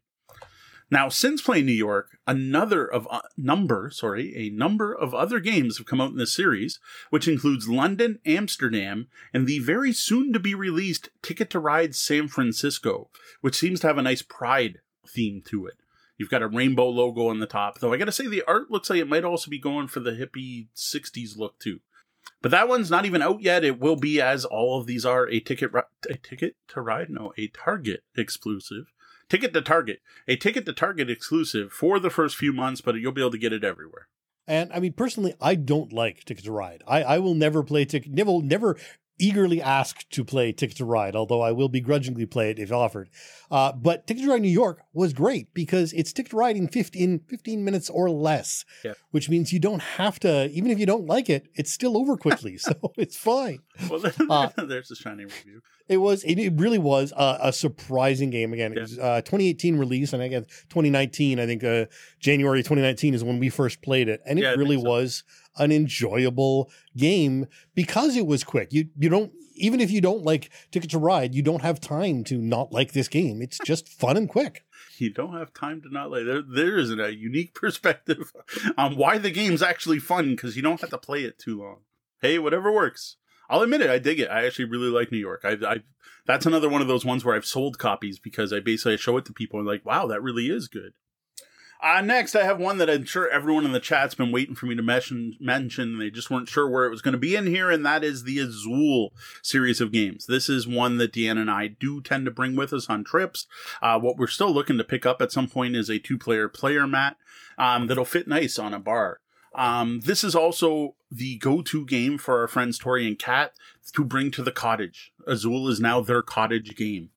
Now, since playing New York, another of uh, number, sorry, a number of other games have come out in this series, which includes London, Amsterdam, and the very soon to be released Ticket to Ride San Francisco, which seems to have a nice pride theme to it. You've got a rainbow logo on the top, though I gotta say the art looks like it might also be going for the hippie 60s look too. But that one's not even out yet. It will be, as all of these are, a ticket, a ticket to ride, no, a Target exclusive. Ticket to Target, a Ticket to Target exclusive for the first few months, but you'll be able to get it everywhere. And I mean, personally, I don't like Ticket to Ride. I, I will never play Ticket, never, never eagerly asked to play Ticket to Ride, although I will begrudgingly play it if offered. Uh, but Ticket to Ride New York was great because it's Ticket to Ride in 15, 15 minutes or less, yeah. which means you don't have to, even if you don't like it, it's still over quickly. *laughs* so it's fine. Well, uh, *laughs* there's a shining review. It was, it, it really was a, a, surprising game. Again, yeah. it was uh, 2018 release, and again, 2019, I think uh, January 2019 is when we first played it. And it yeah, really so. was an enjoyable game because it was quick. You you don't even if you don't like Ticket to Ride, you don't have time to not like this game. It's just fun and quick. *laughs* You don't have time to not like. There, there is a unique perspective *laughs* on why the game's actually fun because you don't have to play it too long. Hey, whatever works. I'll admit it. I dig it. I actually really like New York. I, I that's another one of those ones where I've sold copies because I basically show it to people and like, wow, that really is good. Uh, next, I have one that I'm sure everyone in the chat's been waiting for me to mention. mention. They just weren't sure where it was going to be in here, and that is the Azul series of games. This is one that Deanna and I do tend to bring with us on trips. Uh, what we're still looking to pick up at some point is a two-player player mat um, that'll fit nice on a bar. Um, this is also the go-to game for our friends Tori and Kat to bring to the cottage. Azul is now their cottage game.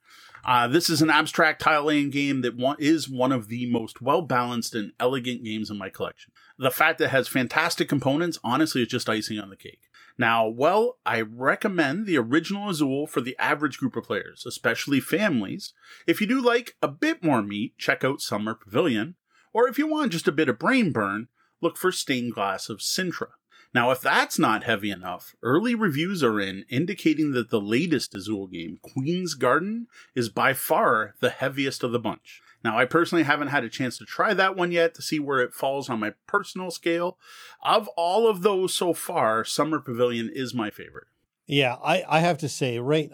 Uh, this is an abstract tile laying game that one, is one of the most well balanced and elegant games in my collection. The fact that it has fantastic components, honestly, is just icing on the cake. Now, well, I recommend the original Azul for the average group of players, especially families. If you do like a bit more meat, check out Summer Pavilion. Or if you want just a bit of brain burn, look for Stained Glass of Sintra. Now, if that's not heavy enough, early reviews are in indicating that the latest Azul game, Queen's Garden, is by far the heaviest of the bunch. Now, I personally haven't had a chance to try that one yet to see where it falls on my personal scale. Of all of those so far, Summer Pavilion is my favorite. Yeah, I, I have to say, right,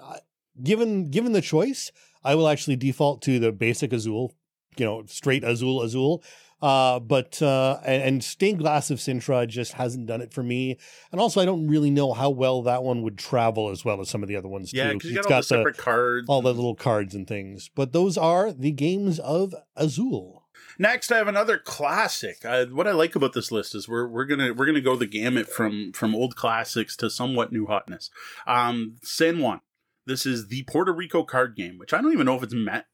given given the choice, I will actually default to the basic Azul, you know, straight Azul Azul. Uh, but uh, and, and, stained glass of Sintra just hasn't done it for me. And also, I don't really know how well that one would travel as well as some of the other ones. Yeah, because it's got, got, the separate cards, all the little cards and things. But those are the games of Azul. Next, I have another classic. Uh, what I like about this list is we're we're gonna we're gonna go the gamut from from old classics to somewhat new hotness. Um, San Juan. This is the Puerto Rico card game, which I don't even know if it's met,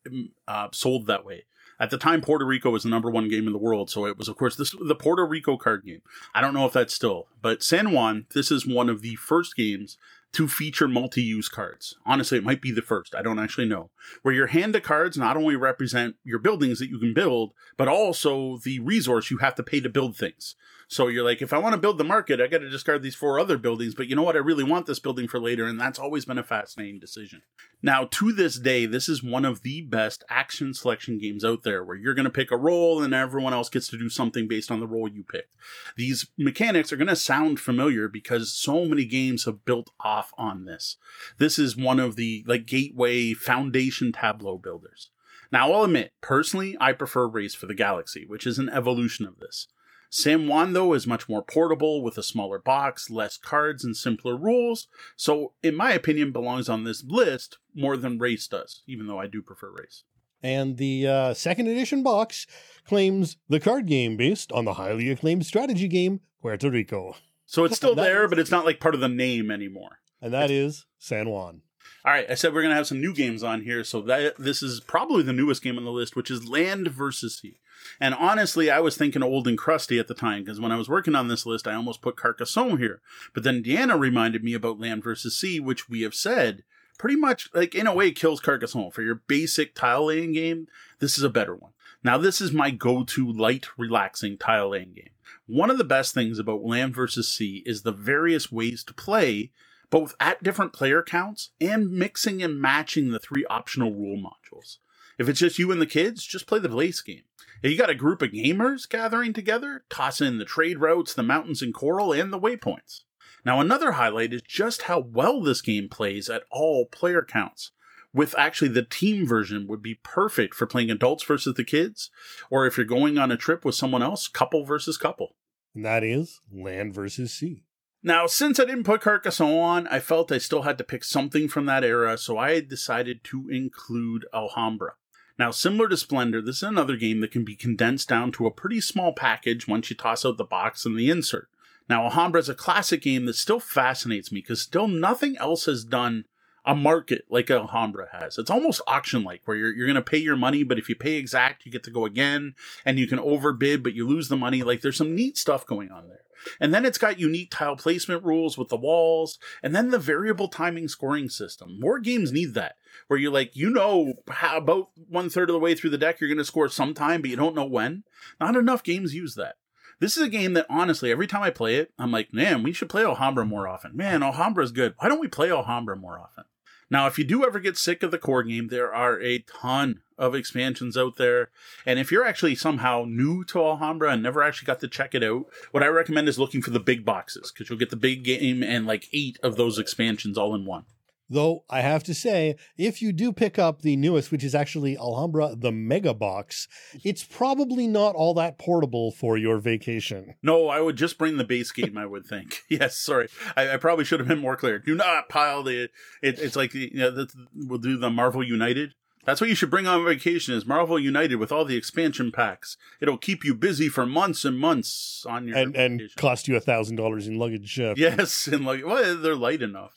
uh, sold that way. At the time, Puerto Rico was the number one game in the world, so it was, of course, this the Puerto Rico card game. I don't know if that's still, but San Juan. This is one of the first games to feature multi-use cards. Honestly, it might be the first. I don't actually know. Where your hand of cards not only represent your buildings that you can build, but also the resource you have to pay to build things. So you're like, if I want to build the market, I got to discard these four other buildings. But you know what? I really want this building for later. And that's always been a fascinating decision. Now, to this day, this is one of the best action selection games out there where you're going to pick a role and everyone else gets to do something based on the role you picked. These mechanics are going to sound familiar because so many games have built off on this. This is one of the like gateway foundation tableau builders. Now, I'll admit, personally, I prefer Race for the Galaxy, which is an evolution of this. San Juan, though, is much more portable with a smaller box, less cards, and simpler rules. So, in my opinion, belongs on this list more than Race does, even though I do prefer Race. And the uh, second edition box claims the card game based on the highly acclaimed strategy game Puerto Rico. So it's still *laughs* there, but it's not like part of the name anymore. And that is San Juan. All right, I said we're gonna have some new games on here, so that this is probably the newest game on the list, which is Land versus Sea. And honestly, I was thinking old and crusty at the time because when I was working on this list, I almost put Carcassonne here. But then Deanna reminded me about Land versus Sea, which we have said pretty much, like in a way, kills Carcassonne for your basic tile laying game. This is a better one. Now, this is my go-to light, relaxing tile laying game. One of the best things about Land versus Sea is the various ways to play both at different player counts and mixing and matching the three optional rule modules. If it's just you and the kids, just play the base game. If you got a group of gamers gathering together, toss in the trade routes, the mountains and coral, and the waypoints. Now, another highlight is just how well this game plays at all player counts. With actually the team version would be perfect for playing adults versus the kids, or if you're going on a trip with someone else, couple versus couple. And that is Land versus Sea. Now, since I didn't put Carcassonne on, I felt I still had to pick something from that era, so I decided to include Alhambra. Now, similar to Splendor, this is another game that can be condensed down to a pretty small package once you toss out the box and the insert. Now, Alhambra is a classic game that still fascinates me because still nothing else has done a market like Alhambra has. It's almost auction like where you're, you're going to pay your money, but if you pay exact, you get to go again and you can overbid, but you lose the money. Like there's some neat stuff going on there. And then it's got unique tile placement rules with the walls, and then the variable timing scoring system. More games need that, where you're like, you know, how about one third of the way through the deck, you're going to score sometime, but you don't know when. Not enough games use that. This is a game that honestly, every time I play it, I'm like, man, we should play Alhambra more often. Man, Alhambra is good. Why don't we play Alhambra more often? Now, if you do ever get sick of the core game, there are a ton of expansions out there. And if you're actually somehow new to Alhambra and never actually got to check it out, what I recommend is looking for the big boxes because you'll get the big game and like eight of those expansions all in one. Though I have to say, if you do pick up the newest, which is actually Alhambra the Mega Box, it's probably not all that portable for your vacation. No, I would just bring the base game, I would think. *laughs* yes, sorry. I, I, probably should have been more clear. Do not pile the. It, it's like, you know, we'll do the Marvel United. That's what you should bring on vacation is Marvel United with all the expansion packs. It'll keep you busy for months and months on your and vacation. and cost you a thousand dollars in luggage. Uh, yes, *laughs* and like well, they're light enough.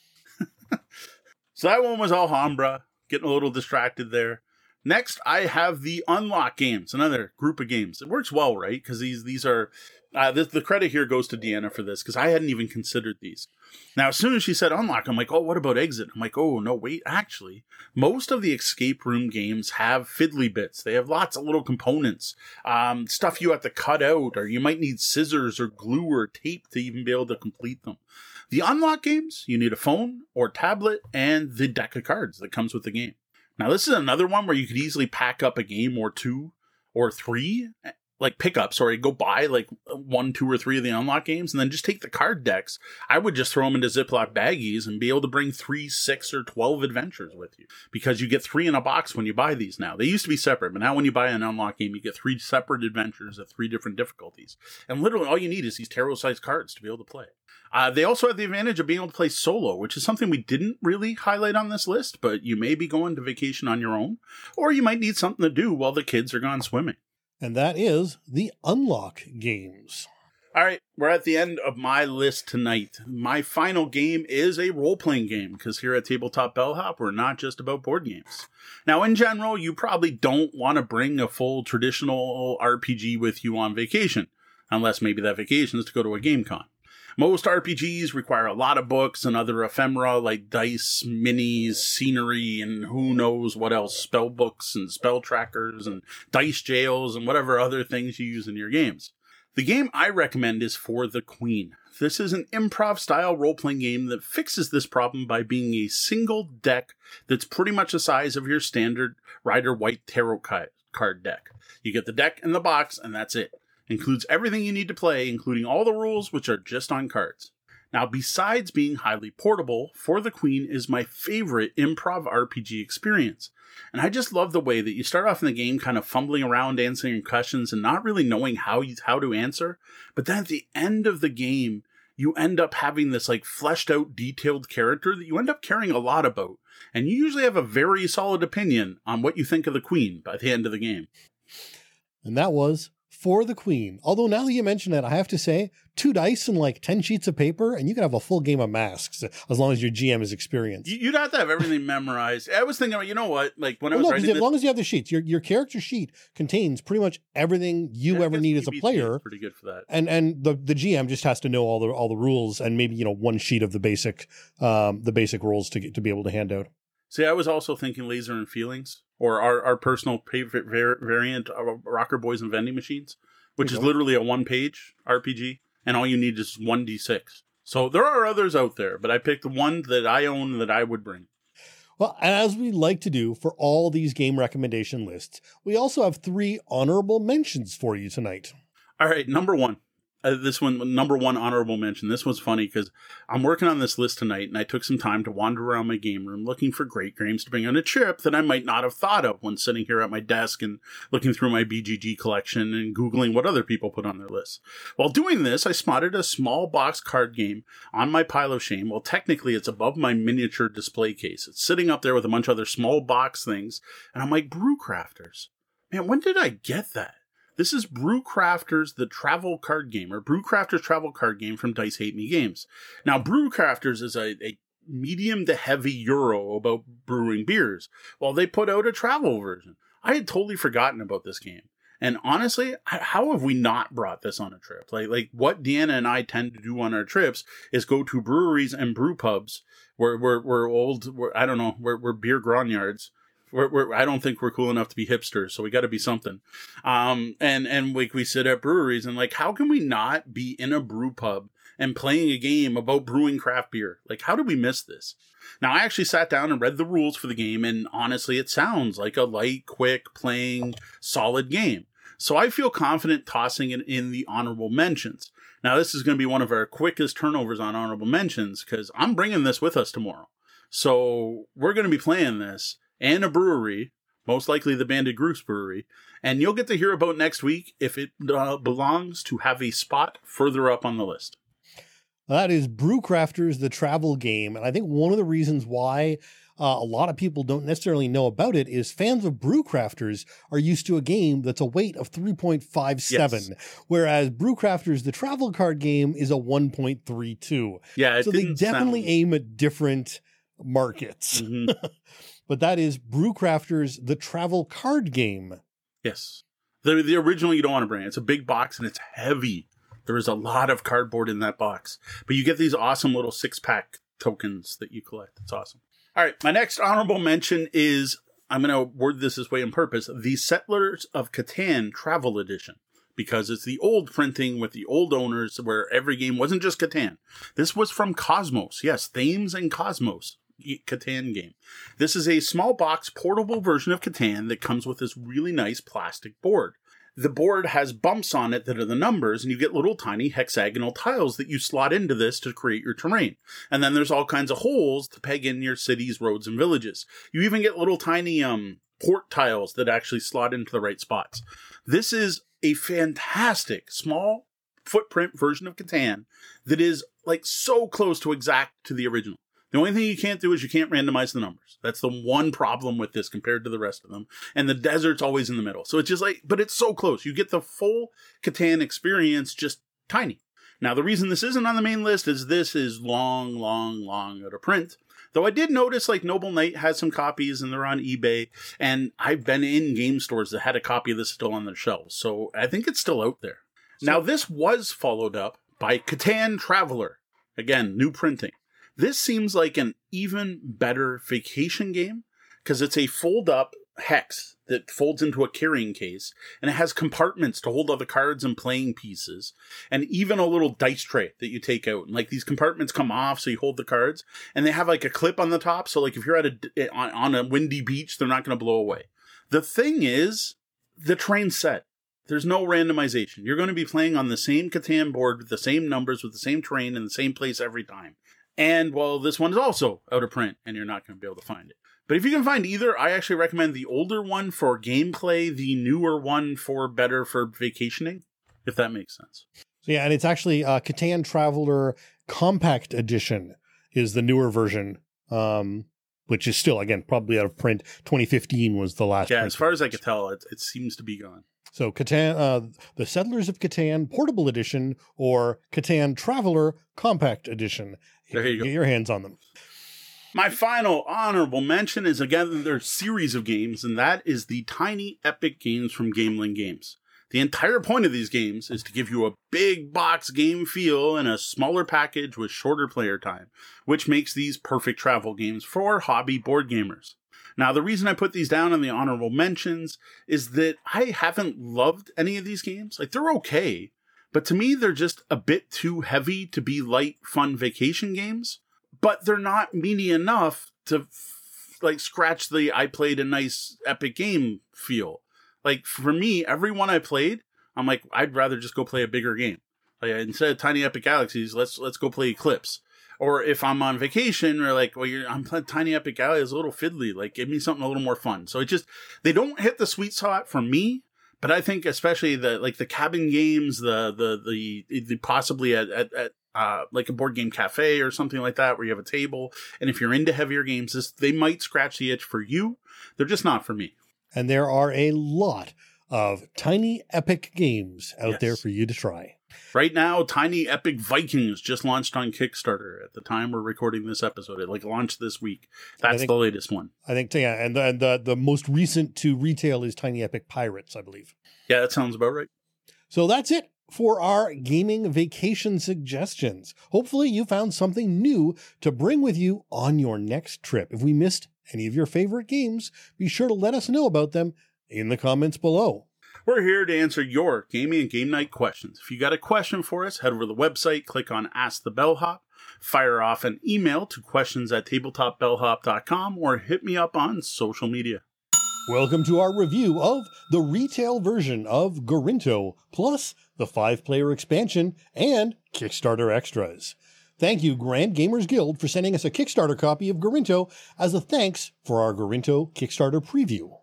*laughs* So that one was Alhambra, getting a little distracted there. Next, I have the Unlock games, another group of games. It works well, right? Because these these are uh, this, the credit here goes to Deanna for this because I hadn't even considered these. Now, as soon as she said Unlock, I'm like, oh, what about Exit? I'm like, oh no, wait, actually, most of the escape room games have fiddly bits. They have lots of little components, um, stuff you have to cut out, or you might need scissors or glue or tape to even be able to complete them. The unlock games, you need a phone or tablet and the deck of cards that comes with the game. Now, this is another one where you could easily pack up a game or two or three like pickups or go buy like one, two, or three of the unlock games and then just take the card decks. I would just throw them into Ziploc baggies and be able to bring three, six, or 12 adventures with you because you get three in a box when you buy these now. They used to be separate, but now when you buy an unlock game, you get three separate adventures at three different difficulties. And literally all you need is these tarot sized cards to be able to play. Uh, they also have the advantage of being able to play solo, which is something we didn't really highlight on this list, but you may be going to vacation on your own, or you might need something to do while the kids are gone swimming and that is the Unlock games. All right, we're at the end of my list tonight. My final game is a role playing game because here at Tabletop Bellhop, we're not just about board games. Now, in general, you probably don't want to bring a full traditional RPG with you on vacation, unless maybe that vacation is to go to a game con. Most RPGs require a lot of books and other ephemera like dice, minis, scenery, and who knows what else, spell books and spell trackers and dice jails and whatever other things you use in your games. The game I recommend is For the Queen. This is an improv style role playing game that fixes this problem by being a single deck that's pretty much the size of your standard Rider-Waite tarot card deck. You get the deck in the box, and that's it includes everything you need to play, including all the rules, which are just on cards. Now, besides being highly portable, For the Queen is my favorite improv RPG experience. And I just love the way that you start off in the game kind of fumbling around answering questions and not really knowing how you, how to answer, but then at the end of the game, you end up having this like fleshed out detailed character that you end up caring a lot about and you usually have a very solid opinion on what you think of the queen by the end of the game. And that was for the queen. Although now that you mention it, I have to say, two dice and like 10 sheets of paper, and you can have a full game of masks as long as your GM is experienced. You- You'd have to have everything *laughs* memorized. I was thinking, you know what? Like when I Well, was no, writing as this, long as you have the sheets, your, your character sheet contains pretty much everything you Yeah, ever need as a player. pretty good for that. And and the, the GM just has to know all the all the rules and maybe you know one sheet of the basic um the basic rules to get to be able to hand out. See, I was also thinking Laser and Feelings, or our, our personal favorite var- variant of Rocker Boys and Vending Machines, which is literally a one page RPG, and all you need is 1d6. So there are others out there, but I picked the one that I own that I would bring. Well, as we like to do for all these game recommendation lists, we also have three honorable mentions for you tonight. All right, number one. Uh, this one, number one honorable mention. This one's funny because I'm working on this list tonight, and I took some time to wander around my game room looking for great games to bring on a trip that I might not have thought of when sitting here at my desk and looking through my BGG collection and googling what other people put on their lists. While doing this, I spotted a small box card game on my pile of shame. Well, technically, it's above my miniature display case. It's sitting up there with a bunch of other small box things, and I'm like, Brewcrafters. Man, when did I get that? This is Brewcrafters, the travel card game, or Brewcrafters travel card game from Dice Hate Me Games. Now, Brewcrafters is a, a medium to heavy euro about brewing beers, while they put out a travel version. I had totally forgotten about this game. And honestly, how have we not brought this on a trip? Like, like what Deanna and I tend to do on our trips is go to breweries and brew pubs where we're, we're old, we're, I don't know, we're, we're beer grognards. We're, we're, I don't think we're cool enough to be hipsters, so we got to be something. Um, and and like we sit at breweries and like, how can we not be in a brew pub and playing a game about brewing craft beer? Like, how did we miss this? Now, I actually sat down and read the rules for the game, and honestly, it sounds like a light, quick, playing, solid game. So I feel confident tossing it in the honorable mentions. Now, this is going to be one of our quickest turnovers on honorable mentions because I'm bringing this with us tomorrow. So we're going to be playing this and a brewery, most likely the Banded Goose Brewery, and you'll get to hear about next week if it uh, belongs to have a spot further up on the list. That is Brewcrafters, the travel game. And I think one of the reasons why uh, a lot of people don't necessarily know about it is fans of Brewcrafters are used to a game that's a weight of 3.57, Yes. whereas Brewcrafters, the travel card game, is a 1.32. Yeah, it So they definitely sound- aim at different markets. Mhm. *laughs* But that is Brewcrafters, the travel card game. Yes. The the original you don't want to bring. It's a big box and it's heavy. There is a lot of cardboard in that box. But you get these awesome little six pack tokens that you collect. It's awesome. All right, my next honorable mention is I'm going to word this this way on purpose the Settlers of Catan Travel Edition. Because it's the old printing with the old owners where every game wasn't just Catan. This was from Kosmos. Yes, Thames and Kosmos. Catan game. This is a small box portable version of Catan that comes with this really nice plastic board. The board has bumps on it that are the numbers, and you get little tiny hexagonal tiles that you slot into this to create your terrain. And then there's all kinds of holes to peg in your cities, roads, and villages. You even get little tiny um port tiles that actually slot into the right spots. This is a fantastic small footprint version of Catan that is like so close to exact to the original. The only thing you can't do is you can't randomize the numbers. That's the one problem with this compared to the rest of them. And the desert's always in the middle. So it's just like, but it's so close. You get the full Catan experience just tiny. Now, the reason this isn't on the main list is this is long, long, long out of print. Though I did notice like Noble Knight has some copies and they're on eBay. And I've been in game stores that had a copy of this still on their shelves. So I think it's still out there. now, this was followed up by Catan Traveler. Again, new printing. This seems like an even better vacation game because it's a fold up hex that folds into a carrying case and it has compartments to hold all the cards and playing pieces and even a little dice tray that you take out and like these compartments come off so you hold the cards and they have like a clip on the top so like if you're at a eh, on, on a windy beach they're not going to blow away the thing is the train set there's no randomization. You're going to be playing on the same Catan board with the same numbers, with the same terrain in the same place every time. And well, this one is also out of print, and you're not going to be able to find it. But if you can find either, I actually recommend the older one for gameplay, the newer one for better for vacationing, if that makes sense. So yeah, and it's actually uh, Catan Traveler Compact Edition is the newer version. Um, which is still, again, probably out of print. 2015 was the last. Yeah, as far as I could tell, it, it seems to be gone. So Catan, uh, the Settlers of Catan Portable Edition or Catan Traveler Compact Edition. There you go. Get your hands on them. My final honorable mention is again their series of games, and that is the Tiny Epic games from Gamelyn Games. The entire point of these games is to give you a big box game feel in a smaller package with shorter player time, which makes these perfect travel games for hobby board gamers. Now, the reason I put these down in the honorable mentions is that I haven't loved any of these games. Like, they're okay, but to me, they're just a bit too heavy to be light, fun vacation games. But they're not meaty enough to like scratch the I played a nice epic game feel. Like for me, every one I played, I'm like, I'd rather just go play a bigger game. Like instead of Tiny Epic Galaxies, let's let's go play Eclipse. Or if I'm on vacation, or like, well, I'm playing Tiny Epic Galaxy, it's a little fiddly. Like, give me something a little more fun. So it just they don't hit the sweet spot for me. But I think especially the like the cabin games, the the the, the possibly at, at, at uh, like a board game cafe or something like that, where you have a table, and if you're into heavier games, this, they might scratch the itch for you. They're just not for me. And there are a lot of tiny epic games out Yes. there for you to try. Right now, Tiny Epic Vikings just launched on Kickstarter. At the time we're recording this episode, it like launched this week. That's think- the latest one. I think, yeah, and the, and the, the most recent to retail is Tiny Epic Pirates, I believe. Yeah, that sounds about right. So that's it for our gaming vacation suggestions. Hopefully, you found something new to bring with you on your next trip. If we missed any of your favorite games, be sure to let us know about them in the comments below. We're here to answer your gaming and game night questions. If you got a question for us, head over to the website, click on Ask the Bellhop, fire off an email to questions at tabletopbellhop.com, or hit me up on social media. Welcome to our review of the retail version of Gorinto, plus the five player expansion and Kickstarter extras. Thank you, Grand Gamers Guild, for sending us a Kickstarter copy of Gorinto as a thanks for our Gorinto Kickstarter preview.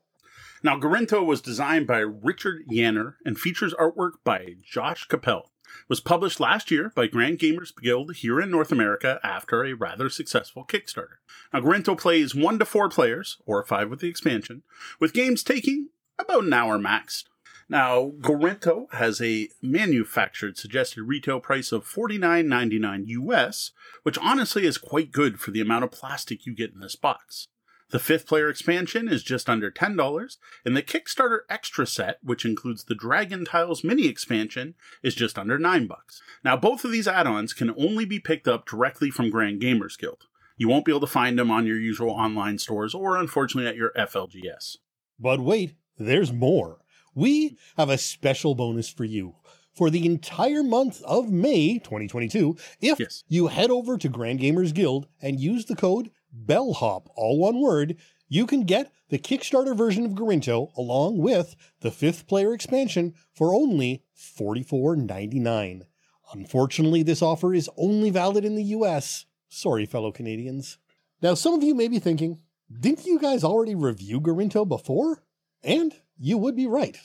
Now, Gorinto was designed by Richard Yaner and features artwork by Josh Cappel. Was published last year by Grand Gamers Guild here in North America after a rather successful Kickstarter. Now, Gorinto plays one to four players, or five with the expansion, with games taking about an hour max. Now, Gorinto has a manufactured suggested retail price of $49.99 US, which honestly is quite good for the amount of plastic you get in this box. The fifth player expansion is just under $10, and the Kickstarter extra set, which includes the Dragon Tiles mini expansion, is just under 9 bucks. Now, both of these add-ons can only be picked up directly from Grand Gamers Guild. You won't be able to find them on your usual online stores or unfortunately at your FLGS. But wait, there's more. We have a special bonus for you. For the entire month of May 2022, if Yes. you head over to Grand Gamers Guild and use the code BELLHOP, all one word, you can get the Kickstarter version of Gorinto along with the fifth player expansion for only $44.99. Unfortunately, this offer is only valid in the US. Sorry, fellow Canadians. Now, some of you may be thinking, didn't you guys already review Gorinto before? And you would be right.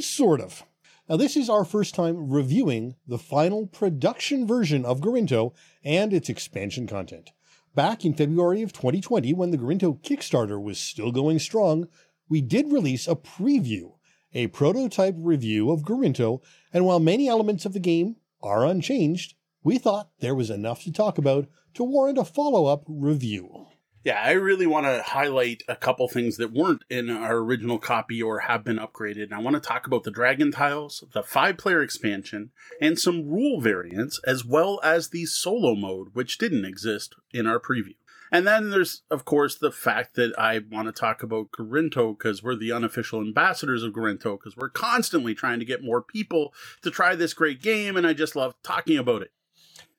Sort of. Now, this is our first time reviewing the final production version of Gorinto and its expansion content. Back in February of 2020, when the Gorinto Kickstarter was still going strong, we did release a preview, a prototype review of Gorinto, and while many elements of the game are unchanged, we thought there was enough to talk about to warrant a follow up review. Yeah, I really want to highlight a couple things that weren't in our original copy or have been upgraded. And I want to talk about the Dragon Tiles, the five player expansion, and some rule variants, as well as the solo mode, which didn't exist in our preview. And then there's, of course, the fact that I want to talk about Gorinto because we're the unofficial ambassadors of Gorinto because we're constantly trying to get more people to try this great game, and I just love talking about it.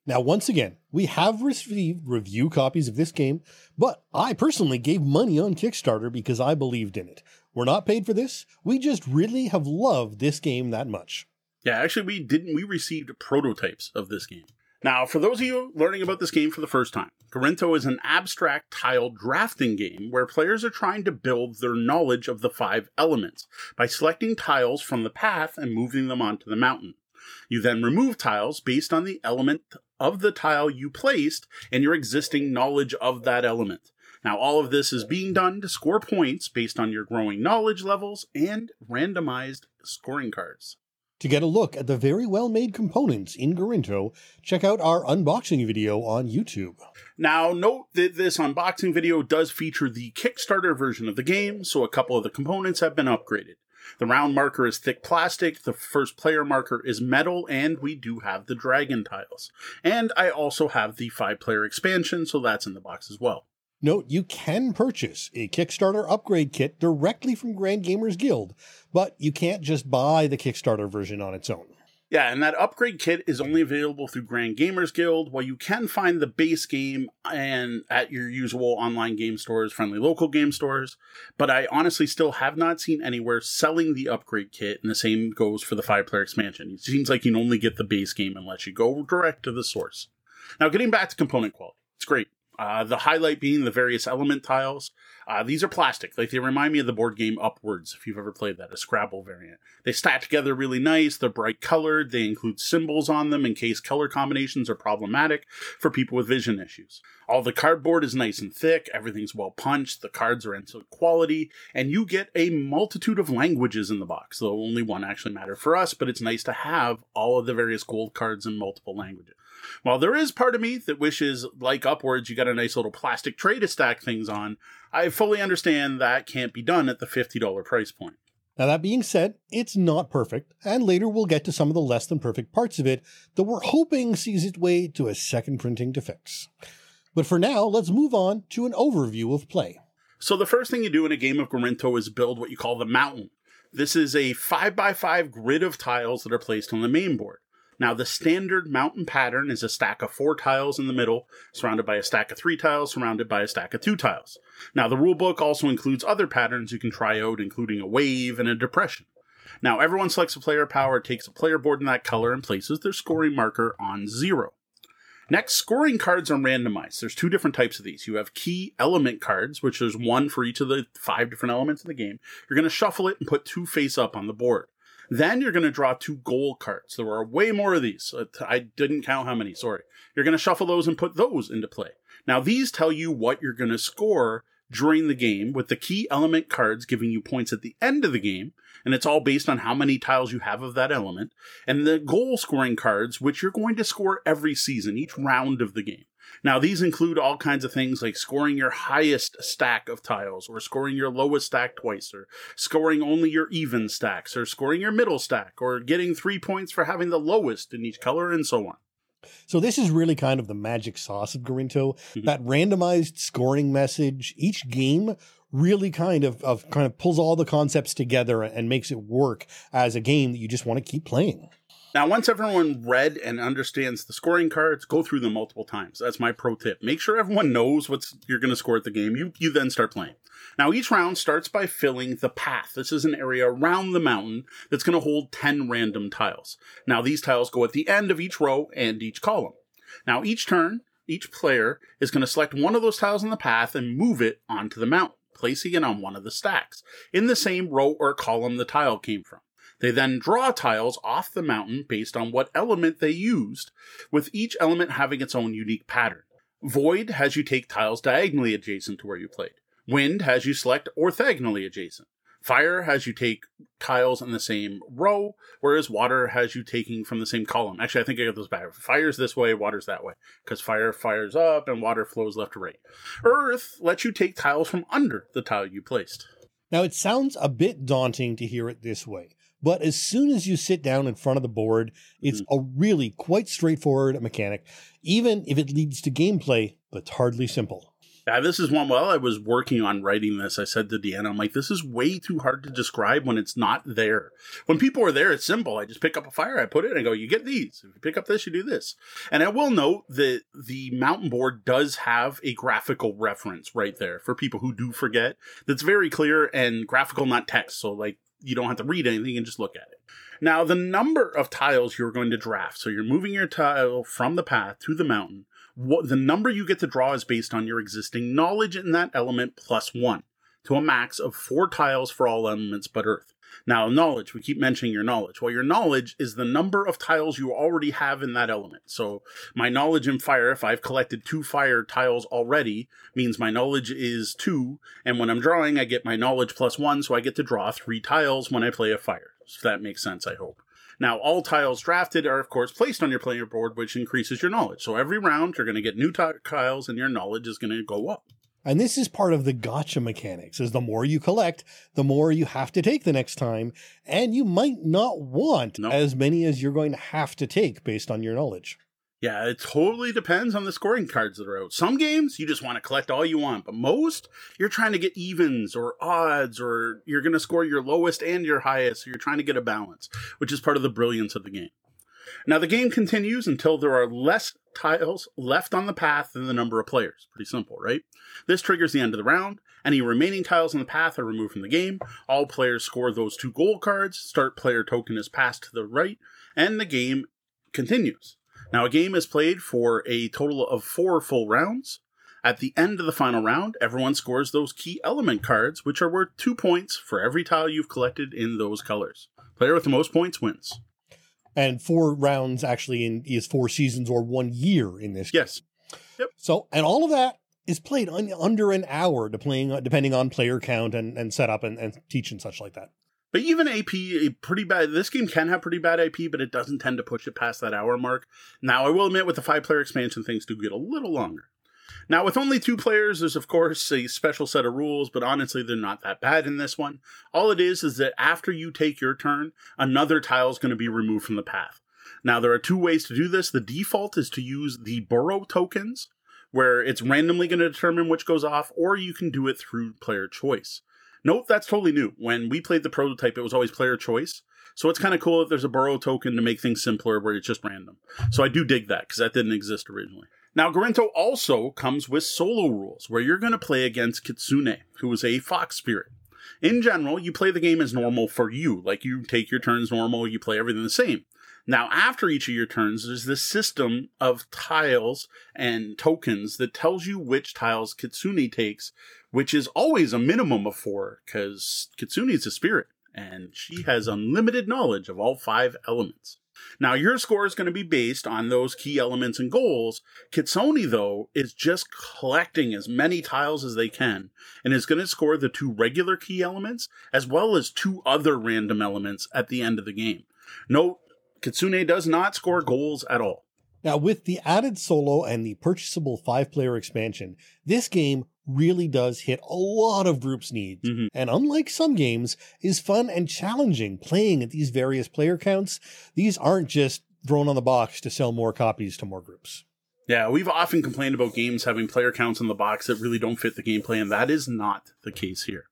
Now, once again, we have received review copies of this game, but I personally gave money on Kickstarter because I believed in it. We're not paid for this. We just really have loved this game that much. Yeah, actually, we didn't. We received prototypes of this game. Now, for those of you learning about this game for the first time, Gorinto is an abstract tile drafting game where players are trying to build their knowledge of the five elements by selecting tiles from the path and moving them onto the mountain. You then remove tiles based on the element of the tile you placed and your existing knowledge of that element. Now, all of this is being done to score points based on your growing knowledge levels and randomized scoring cards. To get a look at the very well made components in Gorinto, check out our unboxing video on YouTube. Now, note that this unboxing video does feature the Kickstarter version of the game, so a couple of the components have been upgraded. The round marker is thick plastic, the first player marker is metal, and we do have the dragon tiles. And I also have the five player expansion, so that's in the box as well. Note you can purchase a Kickstarter upgrade kit directly from Grand Gamers Guild, but you can't just buy the Kickstarter version on its own. Yeah, and that upgrade kit is only available through Grand Gamers Guild, while you can find the base game and at your usual online game stores, friendly local game stores. But I honestly still have not seen anywhere selling the upgrade kit, and the same goes for the five player expansion. It seems like you can only get the base game unless you go direct to the source. Now, getting back to component quality, it's great. Uh, the highlight being the various element tiles. Uh, these are plastic. Like they remind me of the board game Upwords, if you've ever played that, a Scrabble variant. They stack together really nice. They're bright colored. They include symbols on them in case color combinations are problematic for people with vision issues. All the cardboard is nice and thick. Everything's well punched. The cards are excellent quality, and you get a multitude of languages in the box. Though only one actually matter for us, but it's nice to have all of the various gold cards in multiple languages. While there is part of me that wishes, like Upwords, you got a nice little plastic tray to stack things on, I fully understand that can't be done at the $50 price point. Now, that being said, it's not perfect, and later we'll get to some of the less than perfect parts of it that we're hoping sees its way to a second printing to fix. But for now, let's move on to an overview of play. So, the first thing you do in a game of Gorinto is build what you call the mountain. This is a 5x5 grid of tiles that are placed on the main board. Now, the standard mountain pattern is a stack of four tiles in the middle, surrounded by a stack of three tiles, surrounded by a stack of two tiles. Now, the rulebook also includes other patterns you can try out, including a wave and a depression. Now, everyone selects a player power, takes a player board in that color, and places their scoring marker on zero. Next, scoring cards are randomized. There's two different types of these. You have key element cards, which there's one for each of the five different elements of the game. You're going to shuffle it and put two face up on the board. Then you're going to draw two goal cards. There are way more of these. Uh, I didn't count how many, sorry. You're going to shuffle those and put those into play. Now, these tell you what you're going to score during the game, with the key element cards giving you points at the end of the game, and it's all based on how many tiles you have of that element, and the goal scoring cards, which you're going to score every season, each round of the game. Now, these include all kinds of things like scoring your highest stack of tiles, or scoring your lowest stack twice, or scoring only your even stacks, or scoring your middle stack, or getting three points for having the lowest in each color, and so on. So this is really kind of the magic sauce of Gorinto. Mm-hmm. That randomized scoring message, each game really kind of, of kind of pulls all the concepts together and makes it work as a game that you just want to keep playing. Now, once everyone read and understands the scoring cards, go through them multiple times. That's my pro tip. Make sure everyone knows what you're going to score at the game. You, you then start playing. Now, each round starts by filling the path. This is an area around the mountain that's going to hold 10 random tiles. Now, these tiles go at the end of each row and each column. Now, each turn, each player is going to select one of those tiles in the path and move it onto the mountain, placing it on one of the stacks in the same row or column the tile came from. They then draw tiles off the mountain based on what element they used, with each element having its own unique pattern. Void has you take tiles diagonally adjacent to where you played. Wind has you select orthogonally adjacent. Fire has you take tiles in the same row, whereas water has you taking from the same column. Actually, I think I got those back. Fire's this way, water's that way, because fire fires up and water flows left to right. Earth lets you take tiles from under the tile you placed. Now, it sounds a bit daunting to hear it this way, but as soon as you sit down in front of the board, it's mm-hmm. a really quite straightforward mechanic, even if it leads to gameplay that's hardly simple. Yeah, this is one. While I was working on writing this, I said to Deanna, I'm like, this is way too hard to describe when it's not there. When people are there, it's simple. I just pick up a fire, I put it, and I go, you get these. If you pick up this, you do this. And I will note that the mountain board does have a graphical reference right there for people who do forget. That's very clear and graphical, not text. So, like, you don't have to read anything and just look at it. Now, the number of tiles you're going to draft, so you're moving your tile from the path to the mountain. What the number you get to draw is based on your existing knowledge in that element plus one. to a max of four tiles for all elements but earth. Now, knowledge, we keep mentioning your knowledge. Well, your knowledge is the number of tiles you already have in that element. So, my knowledge in fire, if I've collected two fire tiles already, means my knowledge is two. And when I'm drawing, I get my knowledge plus one. So, I get to draw three tiles when I play a fire. So, that makes sense, I hope. Now, all tiles drafted are, of course, placed on your player board, which increases your knowledge. So, every round, you're going to get new tiles and your knowledge is going to go up. And this is part of the gotcha mechanics is the more you collect, the more you have to take the next time. And you might not want No. as many as you're going to have to take based on your knowledge. Yeah, it totally depends on the scoring cards that are out. Some games you just want to collect all you want, but most you're trying to get evens or odds, or you're going to score your lowest and your highest. So you're trying to get a balance, which is part of the brilliance of the game. Now, the game continues until there are less tiles left on the path than the number of players. Pretty simple, right? This triggers the end of the round. Any remaining tiles on the path are removed from the game. All players score those two goal cards. Start player token is passed to the right, and the game continues. Now, a game is played for a total of four full rounds. At the end of the final round, everyone scores those key element cards, which are worth two points for every tile you've collected in those colors. Player with the most points wins. And four rounds actually in is four seasons or one year in this. Yes. Yep. So, and all of that is played un, under an hour, depending uh, depending on player count and, and setup and, and teach and such like that. But even AP, pretty bad. This game can have pretty bad AP, but it doesn't tend to push it past that hour mark. Now, I will admit, with the five player expansion, things do get a little longer. Now, with only two players, there's of course a special set of rules, but honestly, they're not that bad in this one. All it is is that after you take your turn, another tile is going to be removed from the path. Now, there are two ways to do this. The default is to use the burrow tokens, where it's randomly going to determine which goes off, or you can do it through player choice. Note that's totally new. When we played the prototype, it was always player choice. So it's kind of cool that there's a burrow token to make things simpler where it's just random. So I do dig that because that didn't exist originally. Now, Gorinto also comes with solo rules where you're going to play against Kitsune, who is a fox spirit. In general, you play the game as normal for you, like you take your turns normal, you play everything the same. Now, after each of your turns, there's this system of tiles and tokens that tells you which tiles Kitsune takes, which is always a minimum of four, because Kitsune is a spirit, and she has unlimited knowledge of all five elements. Now, your score is going to be based on those key elements and goals. Kitsune, though, is just collecting as many tiles as they can and is going to score the two regular key elements as well as two other random elements at the end of the game. Note, Kitsune does not score goals at all. Now, with the added solo and the purchasable five player expansion, this game really does hit a lot of groups' needs. Mhm. And unlike some games, is fun and challenging playing at these various player counts. These aren't just thrown on the box to sell more copies to more groups. Yeah, we've often complained about games having player counts in the box that really don't fit the gameplay, and that is not the case here.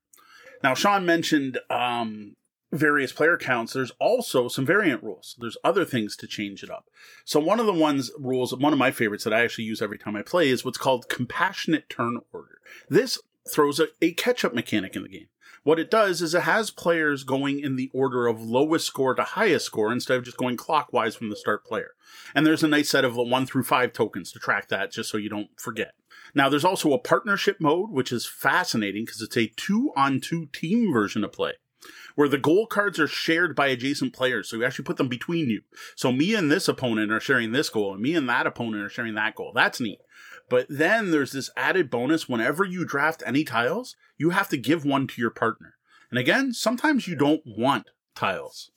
Now, Sean mentioned um, various player counts. There's also some variant rules. There's other things to change it up. So, one of the ones rules, one of my favorites that I actually use every time I play is what's called compassionate turn order. This throws a, a catch up mechanic in the game. What it does is it has players going in the order of lowest score to highest score instead of just going clockwise from the start player. And there's a nice set of one through five tokens to track that just so you don't forget. Now, there's also a partnership mode, which is fascinating because it's a two on two team version of play where the goal cards are shared by adjacent players. So you actually put them between you. So me and this opponent are sharing this goal, and me and that opponent are sharing that goal. That's neat. But then there's this added bonus whenever you draft any tiles, you have to give one to your partner. And again, sometimes you don't want tiles.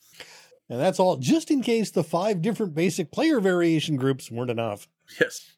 And that's all just in case the five different basic player variation groups weren't enough. Yes.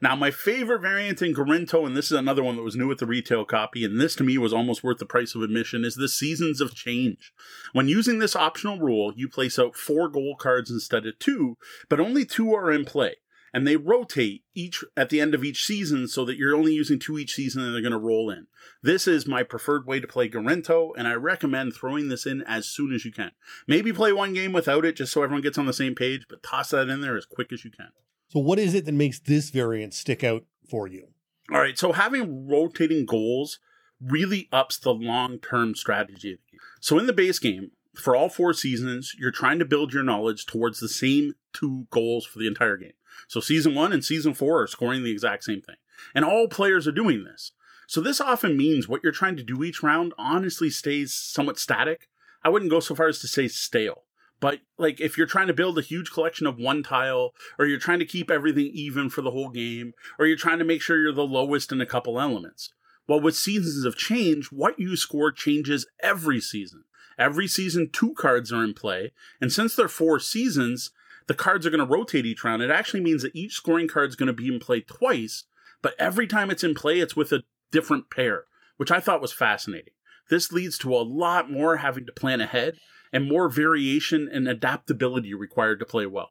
Now, my favorite variant in Gorinto, and this is another one that was new with the retail copy, and this to me was almost worth the price of admission, is the Seasons of Change. When using this optional rule, you place out four goal cards instead of two, but only two are in play. And they rotate each at the end of each season so that you're only using two each season and they're going to roll in. This is my preferred way to play Gorinto, and I recommend throwing this in as soon as you can. Maybe play one game without it just so everyone gets on the same page, but toss that in there as quick as you can. So, what is it that makes this variant stick out for you? All right, so having rotating goals really ups the long term strategy. So in the base game, for all four seasons, you're trying to build your knowledge towards the same two goals for the entire game. So season one and season four are scoring the exact same thing. And all players are doing this. So this often means what you're trying to do each round honestly stays somewhat static. I wouldn't go so far as to say stale. But like if you're trying to build a huge collection of one tile, or you're trying to keep everything even for the whole game, or you're trying to make sure you're the lowest in a couple elements. Well, with Seasons of Change, what you score changes every season. Every season, two cards are in play, and since they're four seasons, the cards are going to rotate each round. It actually means that each scoring card is going to be in play twice, but every time it's in play, it's with a different pair, which I thought was fascinating. This leads to a lot more having to plan ahead and more variation and adaptability required to play well.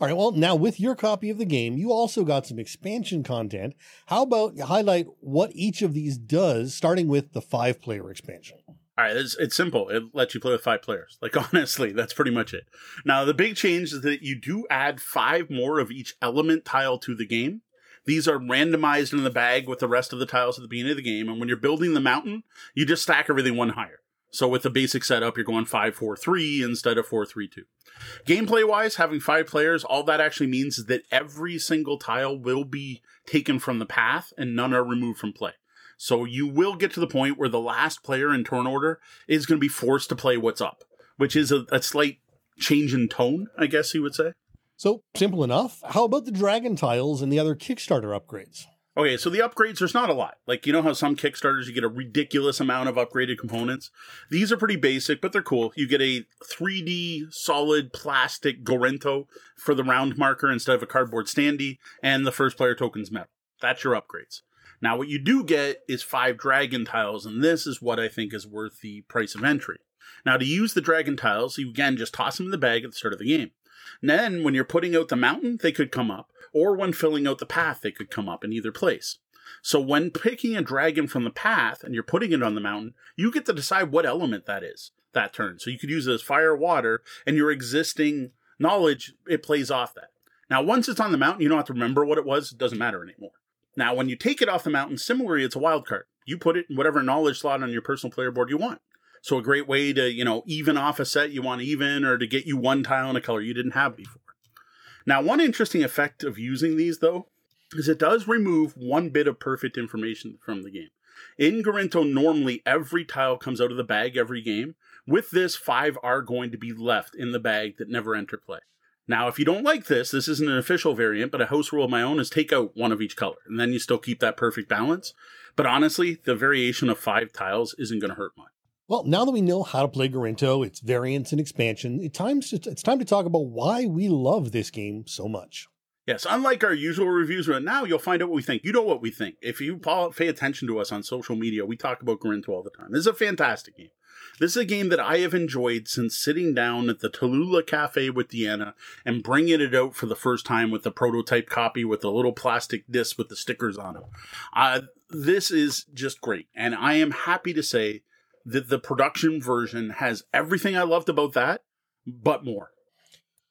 All right, well, now with your copy of the game, you also got some expansion content. How about you highlight what each of these does, starting with the five player expansion? All right, it's, it's simple. It lets you play with five players. Like, *laughs* honestly, that's pretty much it. Now, the big change is that you do add five more of each element tile to the game. These are randomized in the bag with the rest of the tiles at the beginning of the game. And when you're building the mountain, you just stack everything one higher. So with the basic setup, you're going 5 4 3 instead of 4 3 2. Gameplay wise, having five players, all that actually means is that every single tile will be taken from the path and none are removed from play. So you will get to the point where the last player in turn order is going to be forced to play what's up, which is a, a slight change in tone, I guess you would say. So simple enough. How about the dragon tiles and the other Kickstarter upgrades? Okay, so the upgrades, there's not a lot. Like, you know how some Kickstarters you get a ridiculous amount of upgraded components? These are pretty basic, but they're cool. You get a 3D solid plastic Gorinto for the round marker instead of a cardboard standee, and the first player token's metal. That's your upgrades. Now, what you do get is five dragon tiles, and this is what I think is worth the price of entry. Now, to use the dragon tiles, you again just toss them in the bag at the start of the game. And then, when you're putting out the mountain, they could come up or when filling out the path, they could come up in either place. So when picking a dragon from the path and you're putting it on the mountain, you get to decide what element that is that turn. So you could use it as fire, water, and your existing knowledge, it plays off that. Now, once it's on the mountain, you don't have to remember what it was. It doesn't matter anymore. Now, when you take it off the mountain, similarly, it's a wild card. You put it in whatever knowledge slot on your personal player board you want. So a great way to, you know, even off a set you want even or to get you one tile in a color you didn't have before. Now, one interesting effect of using these, though, is it does remove one bit of perfect information from the game. In Gorinto, normally every tile comes out of the bag every game. With this, five are going to be left in the bag that never enter play. Now, if you don't like this, this isn't an official variant, but a house rule of my own is take out one of each color, and then you still keep that perfect balance. But honestly, the variation of five tiles isn't going to hurt much. Well, now that we know how to play Gorinto, its variants and expansion, it's time to, it's time to talk about why we love this game so much. Yes, unlike our usual reviews, right now you'll find out what we think. You know what we think. If you pay attention to us on social media, we talk about Gorinto all the time. This is a fantastic game. This is a game that I have enjoyed since sitting down at the Tallulah Cafe with Deanna and bringing it out for the first time with the prototype copy with the little plastic disc with the stickers on it. Uh, this is just great. And I am happy to say that the production version has everything I loved about that, but more.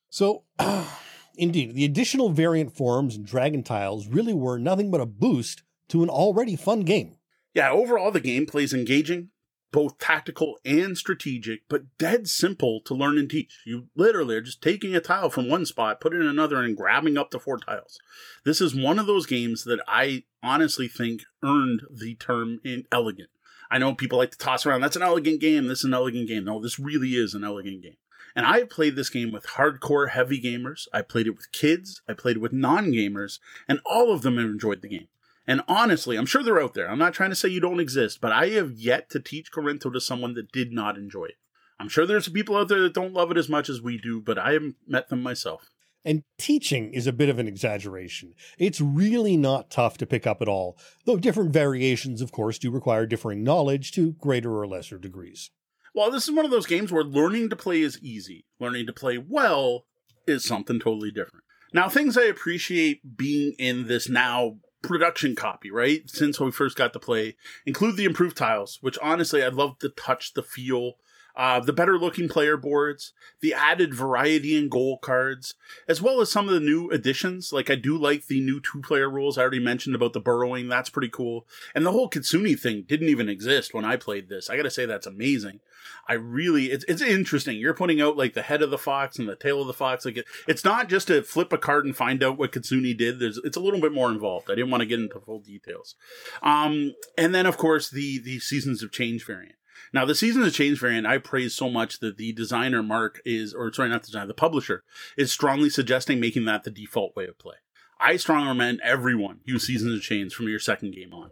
So, uh, *clears throat* indeed, the additional variant forms and dragon tiles really were nothing but a boost to an already fun game. Yeah, overall, the gameplay is engaging, both tactical and strategic, but dead simple to learn and teach. You literally are just taking a tile from one spot, putting it in another, and grabbing up the four tiles. This is one of those games that I honestly think earned the term in elegant. I know people like to toss around, that's an elegant game, this is an elegant game. No, this really is an elegant game. And I played this game with hardcore heavy gamers. I played it with kids. I played it with non gamers, and all of them enjoyed the game. And honestly, I'm sure they're out there. I'm not trying to say you don't exist, but I have yet to teach Gorinto to someone that did not enjoy it. I'm sure there's people out there that don't love it as much as we do, but I have met them myself. And teaching is a bit of an exaggeration. It's really not tough to pick up at all, though different variations, of course, do require differing knowledge to greater or lesser degrees. Well, this is one of those games where learning to play is easy. Learning to play well is something totally different. Now, things I appreciate being in this now production copy, right? Since we first got to play, include the improved tiles, which honestly I'd love to touch the feel uh, the better looking player boards, the added variety in goal cards, as well as some of the new additions. Like I do like the new two player rules I already mentioned about the burrowing. That's pretty cool. And the whole Kitsune thing didn't even exist when I played this. I gotta say that's amazing. I really, it's, it's interesting. You're putting out like the head of the fox and the tail of the fox. Like it, it's not just to flip a card and find out what Kitsune did. There's, it's a little bit more involved. I didn't want to get into full details. Um, and then of course the, the seasons of change variant. Now, the Seasons of Change variant, I praise so much that the designer Mark is, or sorry, not the designer, the publisher is strongly suggesting making that the default way of play. I strongly recommend everyone use Seasons of Change from your second game on.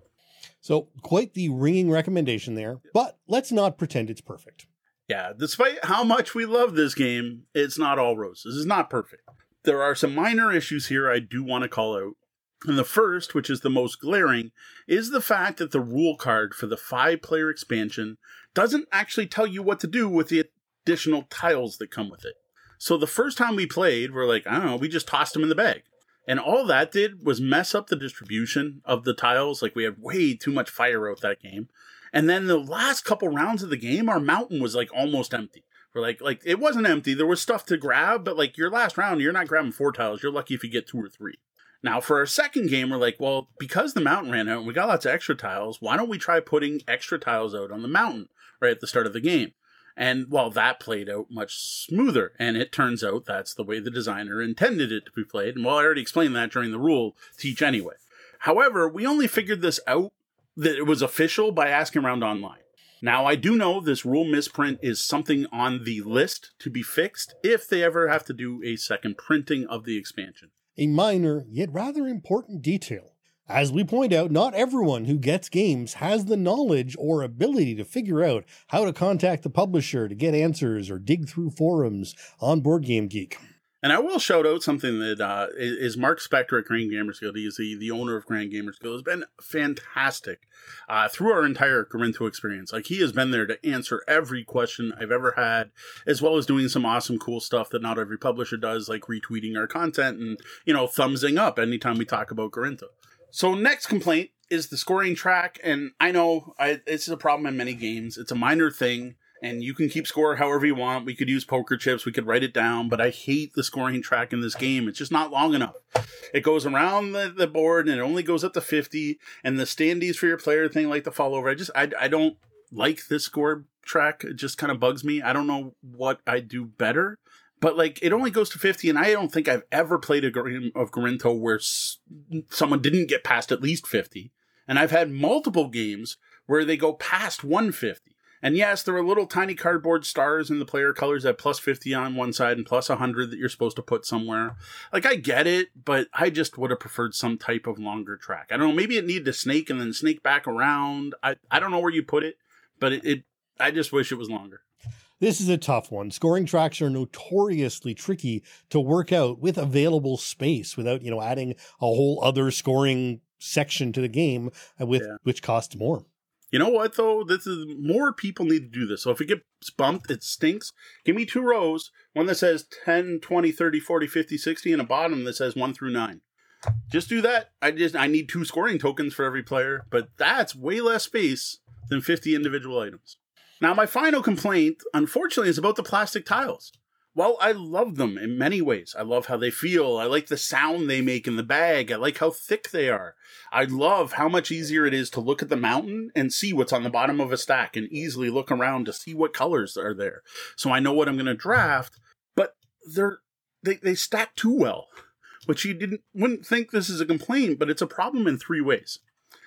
So, quite the ringing recommendation there, but let's not pretend it's perfect. Yeah, despite how much we love this game, it's not all roses. It's not perfect. There are some minor issues here I do want to call out. And the first, which is the most glaring, is the fact that the rule card for the five player expansion doesn't actually tell you what to do with the additional tiles that come with it. So the first time we played, we're like, I don't know, we just tossed them in the bag. And all that did was mess up the distribution of the tiles. Like we had way too much fire out that game. And then the last couple rounds of the game, our mountain was like almost empty. We're like, like it wasn't empty. There was stuff to grab, but like your last round, you're not grabbing four tiles. You're lucky if you get two or three. Now, for our second game, we're like, well, because the mountain ran out and we got lots of extra tiles, why don't we try putting extra tiles out on the mountain right at the start of the game? And well, that played out much smoother. And it turns out that's the way the designer intended it to be played. And well, I already explained that during the rule teach anyway. However, we only figured this out that it was official by asking around online. Now, I do know this rule misprint is something on the list to be fixed if they ever have to do a second printing of the expansion. A minor, yet rather important detail. As we point out, not everyone who gets games has the knowledge or ability to figure out how to contact the publisher to get answers or dig through forums on Board Game Geek. And I will shout out something that uh, is Mark Spector at Grand Gamers Guild. He is the, the owner of Grand Gamers Guild. Has been fantastic uh, through our entire Gorinto experience. Like he has been there to answer every question I've ever had, as well as doing some awesome, cool stuff that not every publisher does, like retweeting our content and you know thumbsing up anytime we talk about Gorinto. So next complaint is the scoring track, and I know I, is a problem in many games. It's a minor thing, and you can keep score however you want. We could use poker chips, we could write it down, but I hate the scoring track in this game. It's just not long enough. It goes around the, the board, and it only goes up to fifty. And the standees for your player thing, like the fall over, I just I I don't like this score track. It just kind of bugs me. I don't know what I do better but like it only goes to 50 and i don't think i've ever played a game of Gorinto where s- someone didn't get past at least 50 and i've had multiple games where they go past 150 and yes there are little tiny cardboard stars in the player colors at plus 50 on one side and plus 100 that you're supposed to put somewhere. Like i get it but i just would have preferred some type of longer track. I don't know maybe it needed to snake and then snake back around. I, I don't know where you put it but it, it i just wish it was longer this is a tough one. Scoring tracks are notoriously tricky to work out with available space without, you know, adding a whole other scoring section to the game with yeah. which costs more. You know what though? This is more people need to do this. So if it gets bumped, it stinks. Give me two rows, one that says 10, 20, 30, 40, 50, 60 and a bottom that says 1 through 9. Just do that. I just I need two scoring tokens for every player, but that's way less space than 50 individual items. Now, my final complaint, unfortunately, is about the plastic tiles. Well, I love them in many ways. I love how they feel. I like the sound they make in the bag. I like how thick they are. I love how much easier it is to look at the mountain and see what's on the bottom of a stack and easily look around to see what colors are there. So I know what I'm going to draft, but they're, they, they stack too well, which you didn't, wouldn't think this is a complaint, but it's a problem in three ways.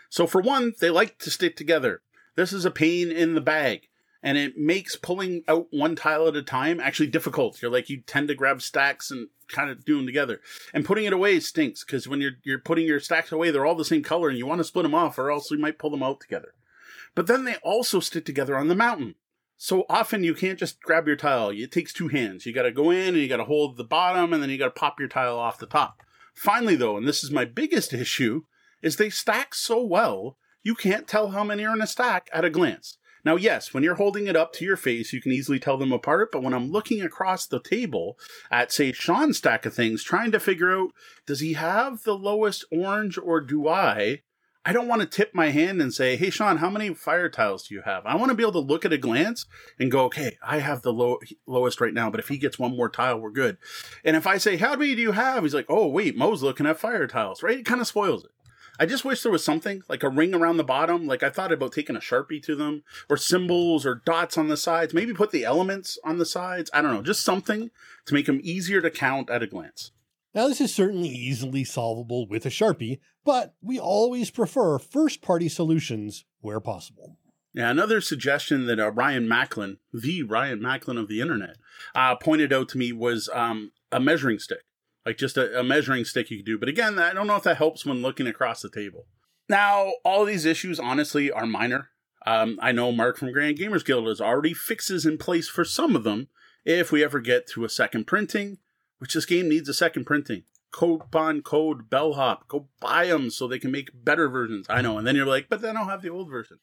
So for one, they like to stick together. This is a pain in the bag and it makes pulling out one tile at a time actually difficult. You're like you tend to grab stacks and kind of do them together, and putting it away stinks because when you're you're putting your stacks away, they're all the same color, and you want to split them off, or else you might pull them out together. But then they also stick together on the mountain. So often you can't just grab your tile. It takes two hands. You got to go in and you got to hold the bottom, and then you got to pop your tile off the top. Finally, though, and this is my biggest issue, is they stack so well you can't tell how many are in a stack at a glance. Now, yes, when you're holding it up to your face, you can easily tell them apart. But when I'm looking across the table at, say, Sean's stack of things, trying to figure out, does he have the lowest orange or do I? I don't want to tip my hand and say, hey, Sean, how many fire tiles do you have? I want to be able to look at a glance and go, okay, I have the low, lowest right now, but if he gets one more tile, we're good. And if I say, how many do you have? He's like, oh, wait, Mo's looking at fire tiles, right? It kind of spoils it. I just wish there was something like a ring around the bottom. Like I thought about taking a sharpie to them, or symbols or dots on the sides. Maybe put the elements on the sides. I don't know, just something to make them easier to count at a glance. Now, this is certainly easily solvable with a Sharpie, but we always prefer first party solutions where possible. Yeah, another suggestion that uh, Ryan Macklin, the Ryan Macklin of the internet, uh, pointed out to me was um, a measuring stick, like just a, a measuring stick you could do. But again, I don't know if that helps when looking across the table. Now, all these issues, honestly, are minor. Um, I know Mark from Grand Gamers Guild has already fixes in place for some of them if we ever get to a second printing, which this game needs a second printing. Coupon code Bellhop. Go buy them so they can make better versions. I know. And then you're like, but then I'll have the old version.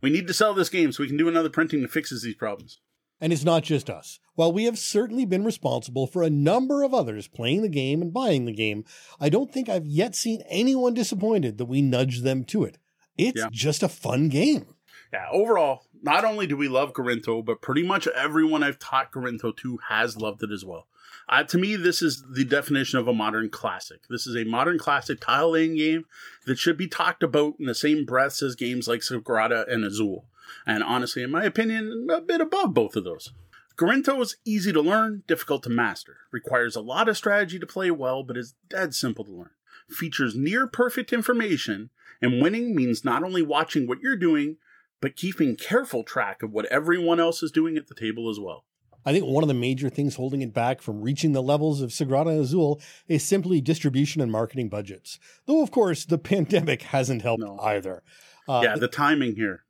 We need to sell this game so we can do another printing that fixes these problems. And it's not just us. While we have certainly been responsible for a number of others playing the game and buying the game, I don't think I've yet seen anyone disappointed that we nudged them to it. It's yeah. just a fun game. Yeah, overall, not only do we love Gorinto, but pretty much everyone I've taught Gorinto to has loved it as well. Uh, to me, this is the definition of a modern classic. This is a modern classic tile laying game that should be talked about in the same breaths as games like Sagrada and Azul. And honestly, in my opinion, a bit above both of those. Gorinto is easy to learn, difficult to master, requires a lot of strategy to play well, but is dead simple to learn. Features near perfect information, and winning means not only watching what you're doing, but keeping careful track of what everyone else is doing at the table as well. I think one of the major things holding it back from reaching the levels of Sagrada Azul is simply distribution and marketing budgets. Though, of course, the *laughs* pandemic hasn't helped no. either. Uh, yeah, the timing here.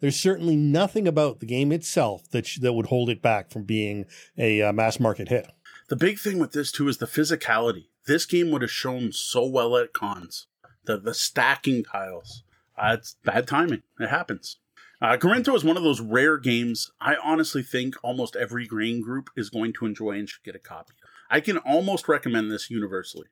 There's certainly nothing about the game itself that sh- that would hold it back from being a uh, mass market hit. The big thing with this too is the physicality. This game would have shown so well at cons. The the stacking tiles. Uh, it's bad timing. It happens. Uh, is one of those rare games I honestly think almost every grain group is going to enjoy and should get a copy. I can almost recommend this universally.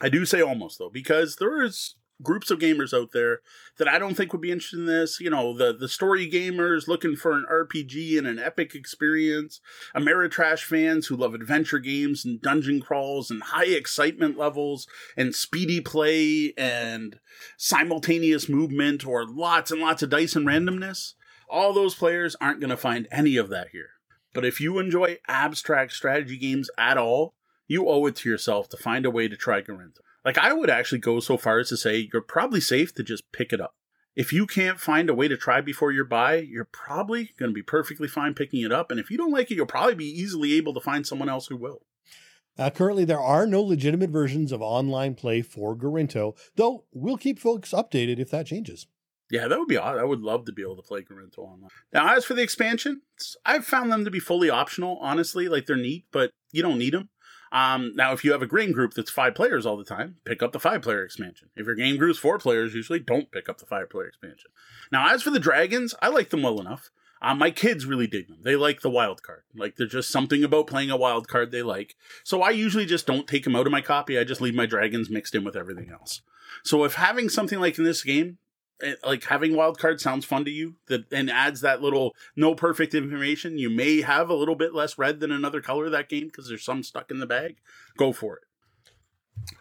I do say almost though, because there is groups of gamers out there that I don't think would be interested in this. You know, the the story gamers looking for an RPG and an epic experience, Ameritrash fans who love adventure games and dungeon crawls and high excitement levels and speedy play and simultaneous movement or lots and lots of dice and randomness. All those players aren't going to find any of that here. But if you enjoy abstract strategy games at all, you owe it to yourself to find a way to try Gorinto. Like I would actually go so far as to say you're probably safe to just pick it up. If you can't find a way to try before you buy, you're probably going to be perfectly fine picking it up. And if you don't like it, you'll probably be easily able to find someone else who will. Uh, currently, there are no legitimate versions of online play for Gorinto, though we'll keep folks updated if that changes. Yeah, that would be odd. I would love to be able to play Gorinto online. Now, as for the expansion, I've found them to be fully optional, honestly. Like, they're neat, but you don't need them. Um, now, if you have a grain group that's five players all the time, pick up the five player expansion. If your game group's four players, usually don't pick up the five player expansion. Now, as for the dragons, I like them well enough. Um, my kids really dig them. They like the wild card. Like, there's just something about playing a wild card they like. So I usually just don't take them out of my copy. I just leave my dragons mixed in with everything else. So if having something like in this game, Eh, like having wild cards sounds fun to you that and adds that little no perfect information you may have a little bit less red than another color that game because there's some stuck in the bag. Go for it.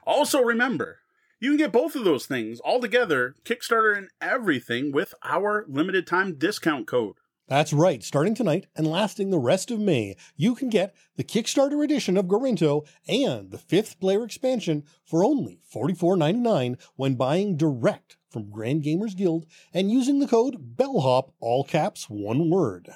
Also remember you can get both of those things all together kickstarter and everything with our limited time discount code. That's right. Starting tonight and lasting the rest of May, you can get the Kickstarter edition of Gorinto and the fifth player expansion for only $44.99 when buying direct from Grand Gamers Guild and using the code BELLHOP, all caps, one word.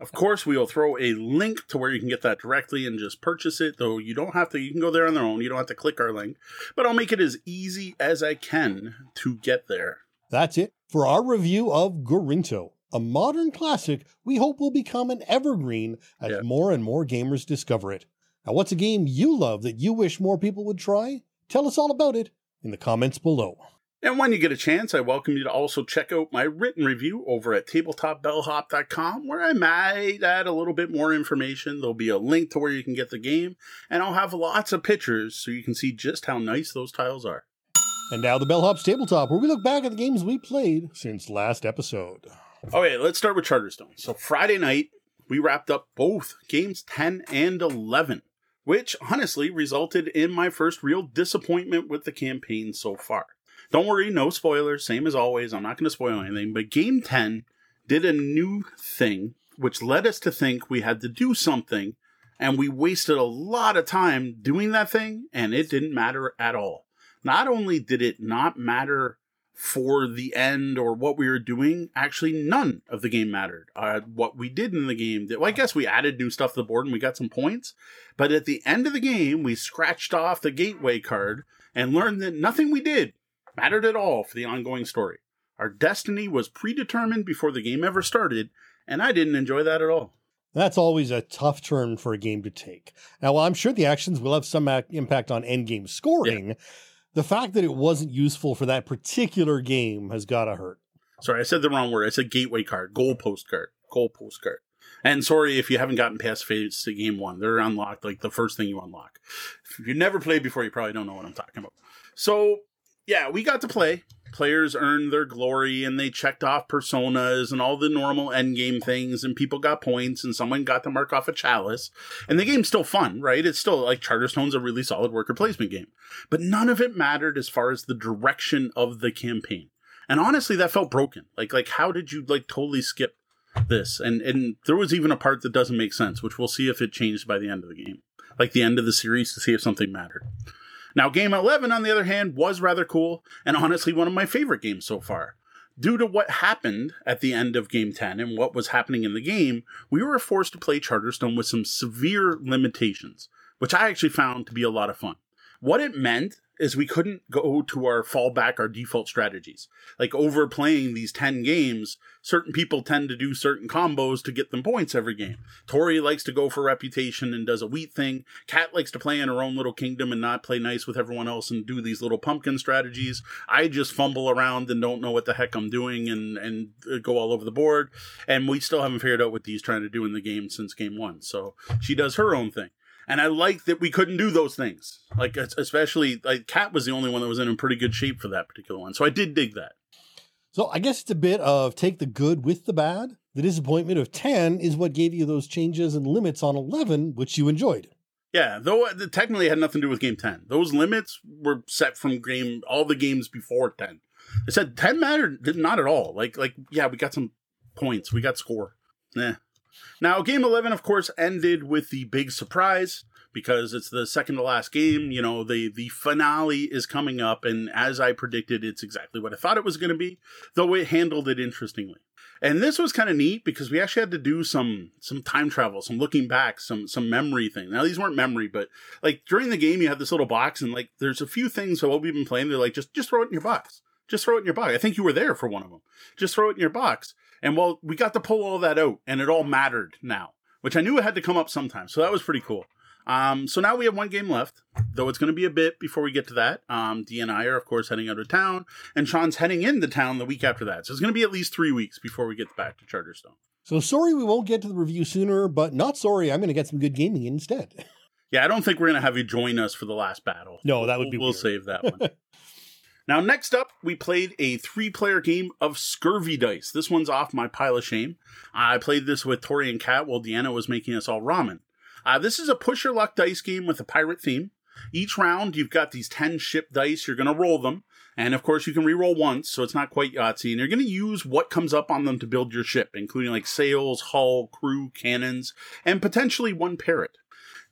Of course, we will throw a link to where you can get that directly and just purchase it, though you don't have to, you can go there on their own. You don't have to click our link, but I'll make it as easy as I can to get there. That's it for our review of Gorinto, a modern classic we hope will become an evergreen as yeah. more and more gamers discover it. Now, what's a game you love that you wish more people would try? Tell us all about it in the comments below. And when you get a chance, I welcome you to also check out my written review over at tabletopbellhop.com, where I might add a little bit more information. There'll be a link to where you can get the game, and I'll have lots of pictures so you can see just how nice those tiles are. And now the Bellhop's Tabletop, where we look back at the games we played since last episode. Okay, let's start with Charterstone. So Friday night, we wrapped up both games 10 and 11, which honestly resulted in my first real disappointment with the campaign so far. Don't worry, no spoilers. Same as always. I'm not going to spoil anything. But Game 10 did a new thing, which led us to think we had to do something. And we wasted a lot of time doing that thing, and it didn't matter at all. Not only did it not matter for the end or what we were doing, actually none of the game mattered. Uh, what we did in the game, well, I guess we added new stuff to the board and we got some points, but at the end of the game, we scratched off the gateway card and learned that nothing we did mattered at all for the ongoing story. Our destiny was predetermined before the game ever started, and I didn't enjoy that at all. That's always a tough turn for a game to take. Now, while I'm sure the actions will have some impact on endgame scoring, yeah the fact that it wasn't useful for that particular game has got to hurt. Sorry, I said the wrong word. I said gateway card, goalpost card, goalpost card. And sorry if you haven't gotten past phase to game one. They're unlocked like the first thing you unlock. If you never played before, you probably don't know what I'm talking about. So yeah, we got to play. Players earned their glory and they checked off personas and all the normal end game things, and people got points, and someone got to mark off a chalice. And the game's still fun, right? It's still like Charterstone's a really solid worker placement game. But none of it mattered as far as the direction of the campaign. And honestly, that felt broken. Like, like how did you like totally skip this? And and there was even a part that doesn't make sense, which we'll see if it changed by the end of the game. Like the end of the series to see if something mattered. Now, Game 11, on the other hand, was rather cool and honestly one of my favorite games so far. Due to what happened at the end of Game 10 and what was happening in the game, we were forced to play Charterstone with some severe limitations, which I actually found to be a lot of fun. What it meant is we couldn't go to our fallback, our default strategies. Like overplaying these 10 games, certain people tend to do certain combos to get them points every game. Tori likes to go for reputation and does a wheat thing. Cat likes to play in her own little kingdom and not play nice with everyone else and do these little pumpkin strategies. I just fumble around and don't know what the heck I'm doing and, and uh, go all over the board. And we still haven't figured out what Dee's trying to do in the game since game one. So she does her own thing and I like that we couldn't do those things. Like especially like Cat was the only one that was in a pretty good shape for that particular one, so I did dig that. So I guess it's a bit of take the good with the bad. The disappointment of ten is what gave you those changes and limits on eleven, which you enjoyed. Yeah, though uh, it technically had nothing to do with game ten. Those limits were set from game all the games before ten. I said ten mattered not at all. Like like yeah, we got some points, we got score. Yeah. Now, game 11, of course, ended with the big surprise because it's the second to last game. You know, the, the finale is coming up, and as I predicted, it's exactly what I thought it was going to be, though it handled it interestingly. And this was kind of neat because we actually had to do some some time travel, some looking back, some some memory thing. Now these weren't memory, but like during the game you have this little box and like there's a few things so what we've been playing, they're like just just throw it in your box. Just throw it in your box. I think you were there for one of them. Just throw it in your box. And well, we got to pull all that out, and it all mattered now, which I knew it had to come up sometime. So that was pretty cool. Um, so now we have one game left, though it's going to be a bit before we get to that. Um, D and I are, of course, heading out of town, and Sean's heading into town the week after that. So it's going to be at least three weeks before we get back to Charterstone. So sorry we won't get to the review sooner, but not sorry. I'm going to get some good gaming instead. Yeah, I don't think we're going to have you join us for the last battle. No, that would be. We'll, we'll save that one. *laughs* Now, next up, we played a three player game of Scurvy Dice. This one's off my pile of shame. I played this with Tori and Kat while Deanna was making us all ramen. Uh, this is a push your luck dice game with a pirate theme. Each round, you've got these 10 ship dice. You're going to roll them. And of course, you can re-roll once, so it's not quite Yahtzee. And you're going to use what comes up on them to build your ship, including like sails, hull, crew, cannons, and potentially one parrot.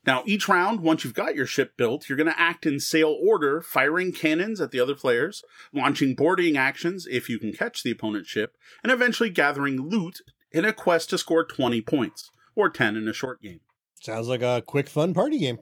Now, each round, once you've got your ship built, you're going to act in sail order, firing cannons at the other players, launching boarding actions if you can catch the opponent's ship, and eventually gathering loot in a quest to score 20 points, or 10 in a short game. Sounds like a quick, fun party game.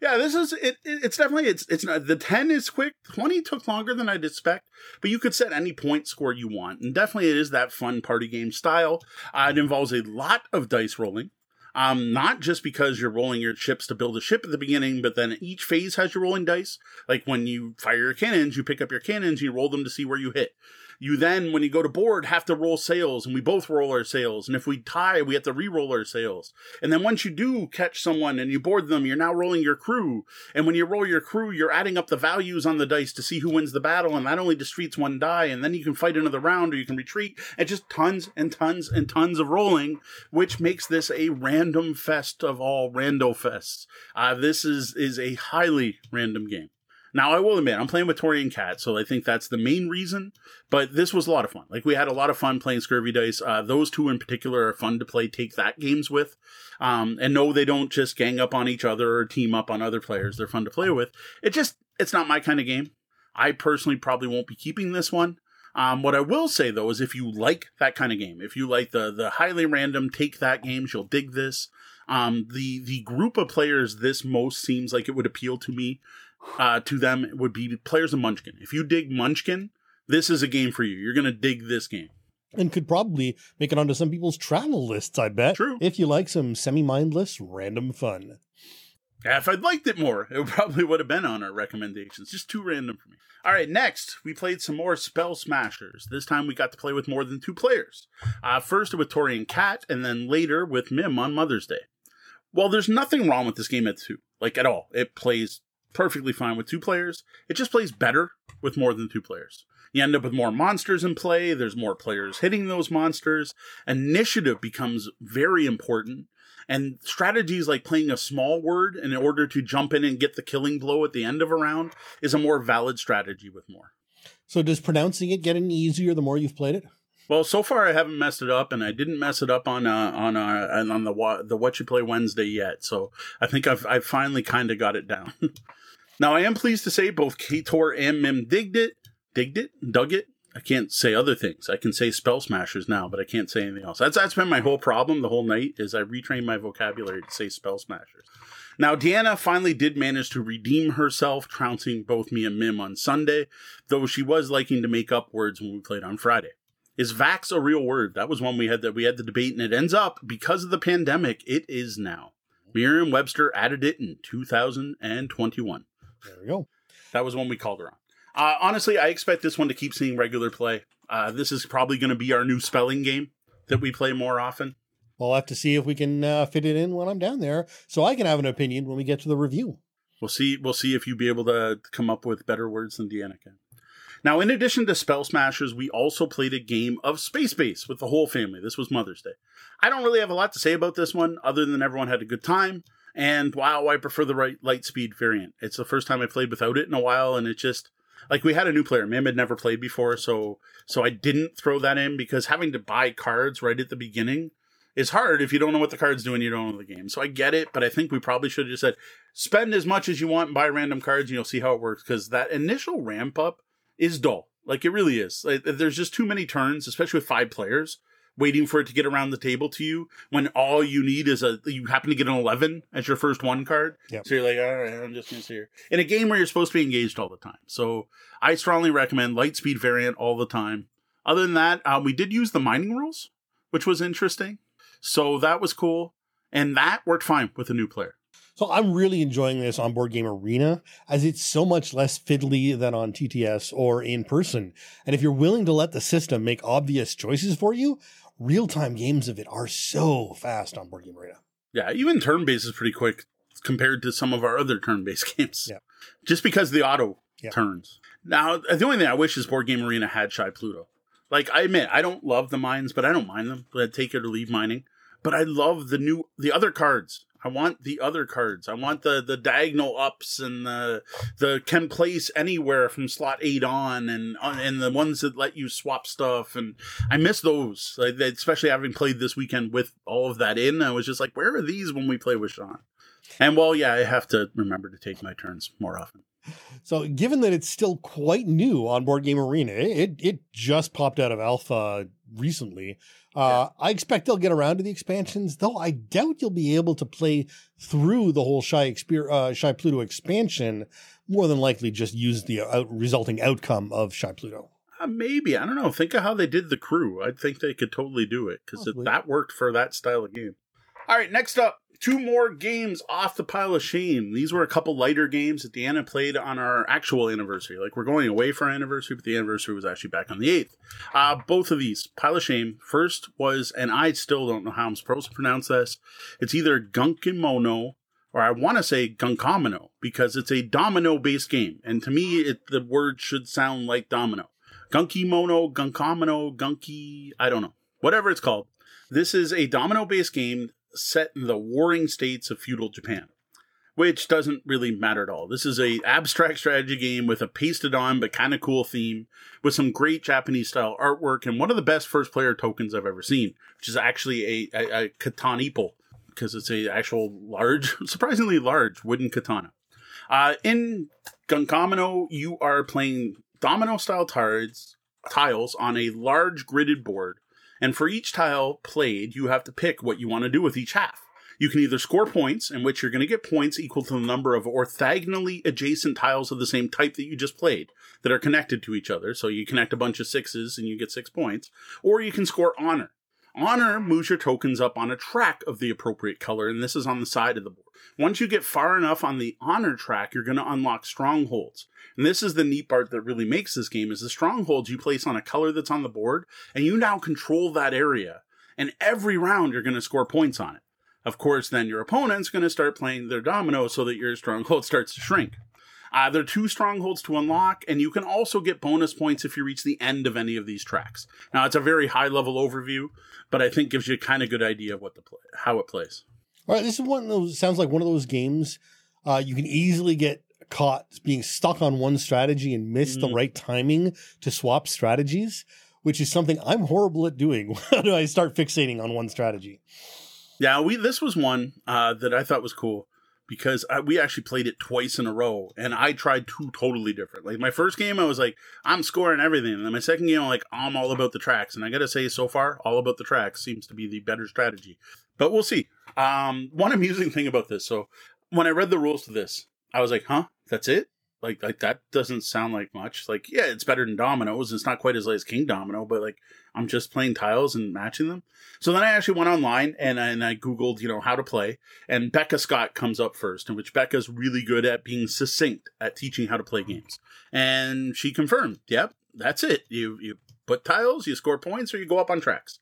Yeah, this is it. It's definitely it's it's not, the ten is quick. Twenty took longer than I'd expect, but you could set any point score you want, and definitely it is that fun party game style. Uh, it involves a lot of dice rolling, um, not just because you're rolling your chips to build a ship at the beginning, but then each phase has your rolling dice. Like when you fire your cannons, you pick up your cannons, you roll them to see where you hit. You then, when you go to board, have to roll sails, and we both roll our sails. And if we tie, we have to re-roll our sails. And then once you do catch someone and you board them, you're now rolling your crew. And when you roll your crew, you're adding up the values on the dice to see who wins the battle, and that only defeats one die. And then you can fight another round, or you can retreat. And just tons and tons and tons of rolling, which makes this a random fest of all rando fests. Uh, this is is a highly random game. Now, I will admit, I'm playing with Tori and Cat, so I think that's the main reason. But this was a lot of fun. Like, we had a lot of fun playing Scurvy Dice. Uh, those two in particular are fun to play take that games with. Um, and no, they don't just gang up on each other or team up on other players. They're fun to play with. It just, it's not my kind of game. I personally probably won't be keeping this one. Um, what I will say though is if you like that kind of game, if you like the the highly random take that games, you'll dig this. Um, the the group of players this most seems like it would appeal to me, uh, to them would be players of Munchkin. If you dig Munchkin, this is a game for you. You're gonna dig this game. And could probably make it onto some people's travel lists, I bet. True. If you like some semi mindless random fun. Yeah, if I'd liked it more, it probably would have been on our recommendations. Just too random for me. All right, next we played some more Spell Smashers. This time we got to play with more than two players. Uh, first with Tori and Cat, and then later with Mim on Mother's Day. Well, there's nothing wrong with this game at two, like at all. It plays perfectly fine with two players. It just plays better with more than two players. You end up with more monsters in play. There's more players hitting those monsters. Initiative becomes very important and strategies like playing a small word in order to jump in and get the killing blow at the end of a round is a more valid strategy with more. So does pronouncing it get any easier the more you've played it? Well, so far I haven't messed it up, and I didn't mess it up on uh, on uh, on the the what you play Wednesday yet. So I think I've I've finally kind of got it down. *laughs* now I am pleased to say both Kator and Mim digged it, digged it, dug it, I can't say other things. I can say spell smashers now, but I can't say anything else. That's that's been my whole problem the whole night is I retrained my vocabulary to say spell smashers. Now Deanna finally did manage to redeem herself, trouncing both me and Mim on Sunday, though she was liking to make up words when we played on Friday. Is vax a real word? That was one we had that we had the debate, and it ends up because of the pandemic, it is now. Merriam-Webster added it in 2021. There we go. That was one we called her on. Uh, honestly, I expect this one to keep seeing regular play. Uh, this is probably going to be our new spelling game that we play more often. We'll have to see if we can uh, fit it in when I'm down there, so I can have an opinion when we get to the review. We'll see. We'll see if you be able to come up with better words than Deanna can. Now, in addition to Spell Smashers, we also played a game of Space Base with the whole family. This was Mother's Day. I don't really have a lot to say about this one, other than everyone had a good time. And wow, I prefer the right light speed variant. It's the first time I played without it in a while, and it just like we had a new player. Mim had never played before, so so I didn't throw that in because having to buy cards right at the beginning is hard if you don't know what the cards do and you don't know the game. So I get it, but I think we probably should have just said spend as much as you want and buy random cards and you'll see how it works because that initial ramp up is dull. Like it really is. Like, there's just too many turns, especially with five players waiting for it to get around the table to you when all you need is a you happen to get an 11 as your first one card Yep. so you're like all right i'm just gonna sit here in a game where you're supposed to be engaged all the time so i strongly recommend light speed variant all the time other than that uh, we did use the mining rules which was interesting so that was cool and that worked fine with a new player So I'm really enjoying this on Board Game Arena as it's so much less fiddly than on TTS or in person. And if you're willing to let the system make obvious choices for you, real time games of it are so fast on Board Game Arena. yeah even turn based is pretty quick compared to some of our other turn based *laughs* games Yeah. just because the auto Yeah. turns now the only thing i wish is board game arena had shy pluto like i admit i don't love the mines but i don't mind them but take it or leave mining but i love the new the other cards I want the other cards. I want the the diagonal ups and the the can place anywhere from slot eight on, and uh, and the ones that let you swap stuff. And I miss those, like, especially having played this weekend with all of that in. I was just like, where are these when we play with Sean? And well, yeah, I have to remember to take my turns more often. So, given that it's still quite new on Board Game Arena, it it just popped out of alpha recently. Uh, I expect they'll get around to the expansions, though I doubt you'll be able to play through the whole Shy, Exper- uh, Shy Pluto expansion. More than likely, just use the out- resulting outcome of Shy Pluto. Uh, maybe I don't know. Think of how they did the crew. I think they could totally do it because that worked for that style of game. All right, next up, two more games off the pile of shame. These were a couple lighter games that Deanna played on our actual anniversary. Like we're going away for our anniversary, but the anniversary was actually back on the eighth. Uh, both of these pile of shame. First was, and I still don't know how I'm supposed to pronounce this. It's either Gunkimono or I want to say Gunkamino because it's a domino based game, and to me, it the word should sound like domino. Gunkimono, Gunkamino, Gunky, I don't know. Whatever it's called. This is a domino based game set in the warring states of feudal Japan. which doesn't really matter at all. This is a abstract strategy game with a pasted on but kind of cool theme with some great Japanese style artwork and one of the best first player tokens I've ever seen, which is actually a, a, a because it's a actual large, *laughs* surprisingly large wooden katana. Uh, in Gunkamino, you are playing domino style tiles, tiles on a large gridded board. And for each tile played, you have to pick what you want to do with each half. You can either score points, in which you're going to get points equal to the number of orthogonally adjacent tiles of the same type that you just played that are connected to each other. So you connect a bunch of sixes and you get six points. Or you can score honor. Honor moves your tokens up on a track of the appropriate color, and this is on the side of the board. Once you get far enough on the honor track, you're going to unlock strongholds. And this is the neat part that really makes this game is the strongholds you place on a color that's on the board, and you now control that area. And every round you're going to score points on it. Of course, then your opponent's going to start playing their domino so that your stronghold *laughs* starts to shrink. Uh, there are two strongholds to unlock, and you can also get bonus points if you reach the end of any of these tracks. Now, it's a very high level overview, but I think gives you a kind of good idea of what the play, how it plays. All right, this is one of those sounds like one of those games uh, you can easily get caught being stuck on one strategy and miss mm. the right timing to swap strategies, which is something I'm horrible at doing. *laughs* How do I start fixating on one strategy? Yeah, we this was one uh, that I thought was cool because I, we actually played it twice in a row, and I tried two totally different. Like my first game, I was like, I'm scoring everything, and then my second game, I'm like, I'm all about the tracks, and I gotta say, so far, all about the tracks seems to be the better strategy. But we'll see. Um, one amusing thing about this, so when I read the rules to this, I was like, huh, that's it? Like, like that doesn't sound like much. Like, yeah, it's better than dominoes. It's not quite as light as Kingdomino, but like, I'm just playing tiles and matching them. So then I actually went online and, and I Googled, you know, how to play. And Becca Scott comes up first, in which Becca's really good at being succinct at teaching how to play uh-huh. games. And she confirmed, yep, that's it. You, you put tiles, you score points, or you go up on tracks.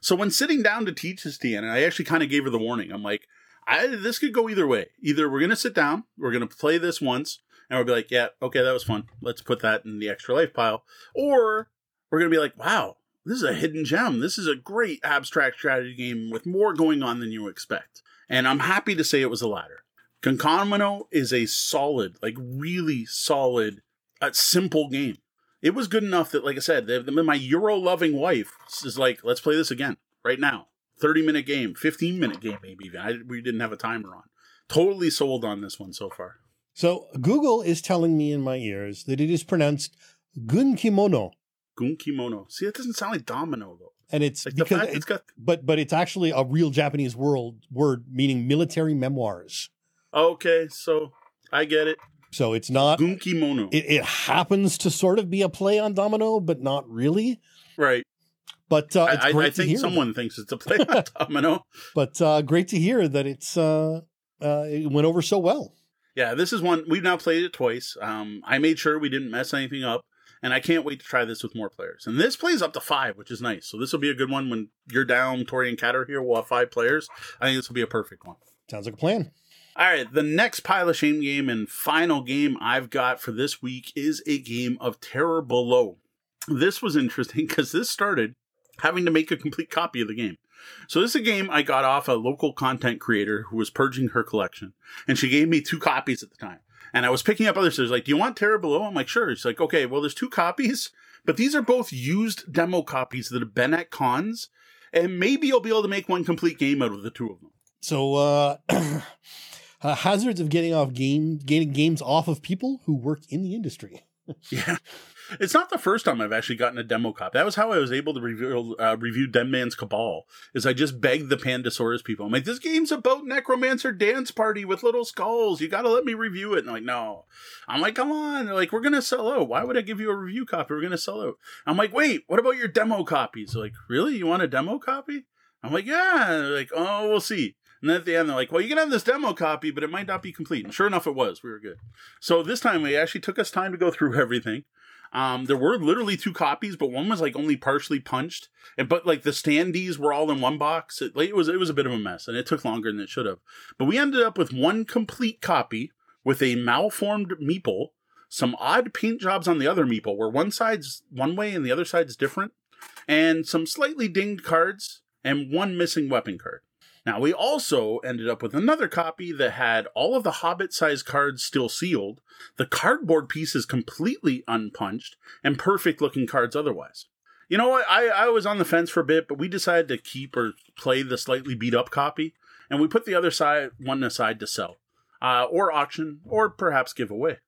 So when sitting down to teach this to Anna, I actually kind of gave her the warning. I'm like, I, this could go either way. Either we're going to sit down, we're going to play this once, and we'll be like, yeah, okay, that was fun. Let's put that in the extra life pile. Or we're going to be like, wow, this is a hidden gem. This is a great abstract strategy game with more going on than you expect. And I'm happy to say it was the latter. Gunkamino is a solid, like really solid, uh, simple game. It was good enough that, like I said, the, the, my Euro loving wife is like, let's play this again right now. 30 minute game, 15 minute game, maybe even. I, we didn't have a timer on. Totally sold on this one so far. So Google is telling me in my ears that it is pronounced Gunkimono. Gunkimono. See, that doesn't sound like domino though. And it's like because it's got, but but it's actually a real Japanese world word meaning military memoirs. Okay, so I get it. So it's not Gunkimono. It, it happens to sort of be a play on domino, but not really. Right. But uh, I, I, think someone thinks it's a play on *laughs* domino. But uh, great to hear that it's uh, uh, it went over so well. Yeah, this is one we've now played it twice. Um, I made sure we didn't mess anything up, and I can't wait to try this with more players. And this plays up to five, which is nice. So this will be a good one when you're down. Tori and Kat are here. We'll have five players. I think this will be a perfect one. Sounds like a plan. All right, the next pile of shame game and final game I've got for this week is a game of Terror Below. This was interesting *laughs* because this started having to make a complete copy of the game. So this is a game I got off a local content creator who was purging her collection, and she gave me two copies at the time. And I was picking up others. She's like, "Do you want Terror Below?" I'm like, "Sure." She's like, "Okay, well, there's two copies, but these are both used demo copies that have been at cons, and maybe you'll be able to make one complete game out of the two of them." So, uh, *clears throat* uh hazards of getting off game, getting games off of people who work in the industry. *laughs* yeah. It's not the first time I've actually gotten a demo copy. That was how I was able to review uh, review Dead Man's Cabal. Is I just begged the Pandasaurus people. I'm like, this game's about necromancer dance party with little skulls. You got to let me review it. And like, no. I'm like, come on. They're like, we're gonna sell out. Why would I give you a review copy? We're gonna sell out. I'm like, wait, what about your demo copies? They're like, really? You want a demo copy? I'm like, yeah. They're like, oh, we'll see. And then at the end, they're like, well, you can have this demo copy, but it might not be complete. And sure enough, it was. We were good. So this time, we actually took us time to go through *laughs* everything. Um, there were literally two copies, but one was like only partially punched, and but like the standees were all in one box. It, it was it was a bit of a mess, and it took longer than it should have. But we ended up with one complete copy with a malformed meeple, some odd paint jobs on the other meeple, where one side's one way and the other side's different, and some slightly dinged cards, and one missing weapon card. Now, we also ended up with another copy that had all of the Hobbit sized cards still sealed, the cardboard pieces completely unpunched, and perfect looking cards otherwise. You know what? I, I was on the fence for a bit, but we decided to keep or play the slightly beat up copy, and we put the other side one aside to sell, uh, or auction, or perhaps give away.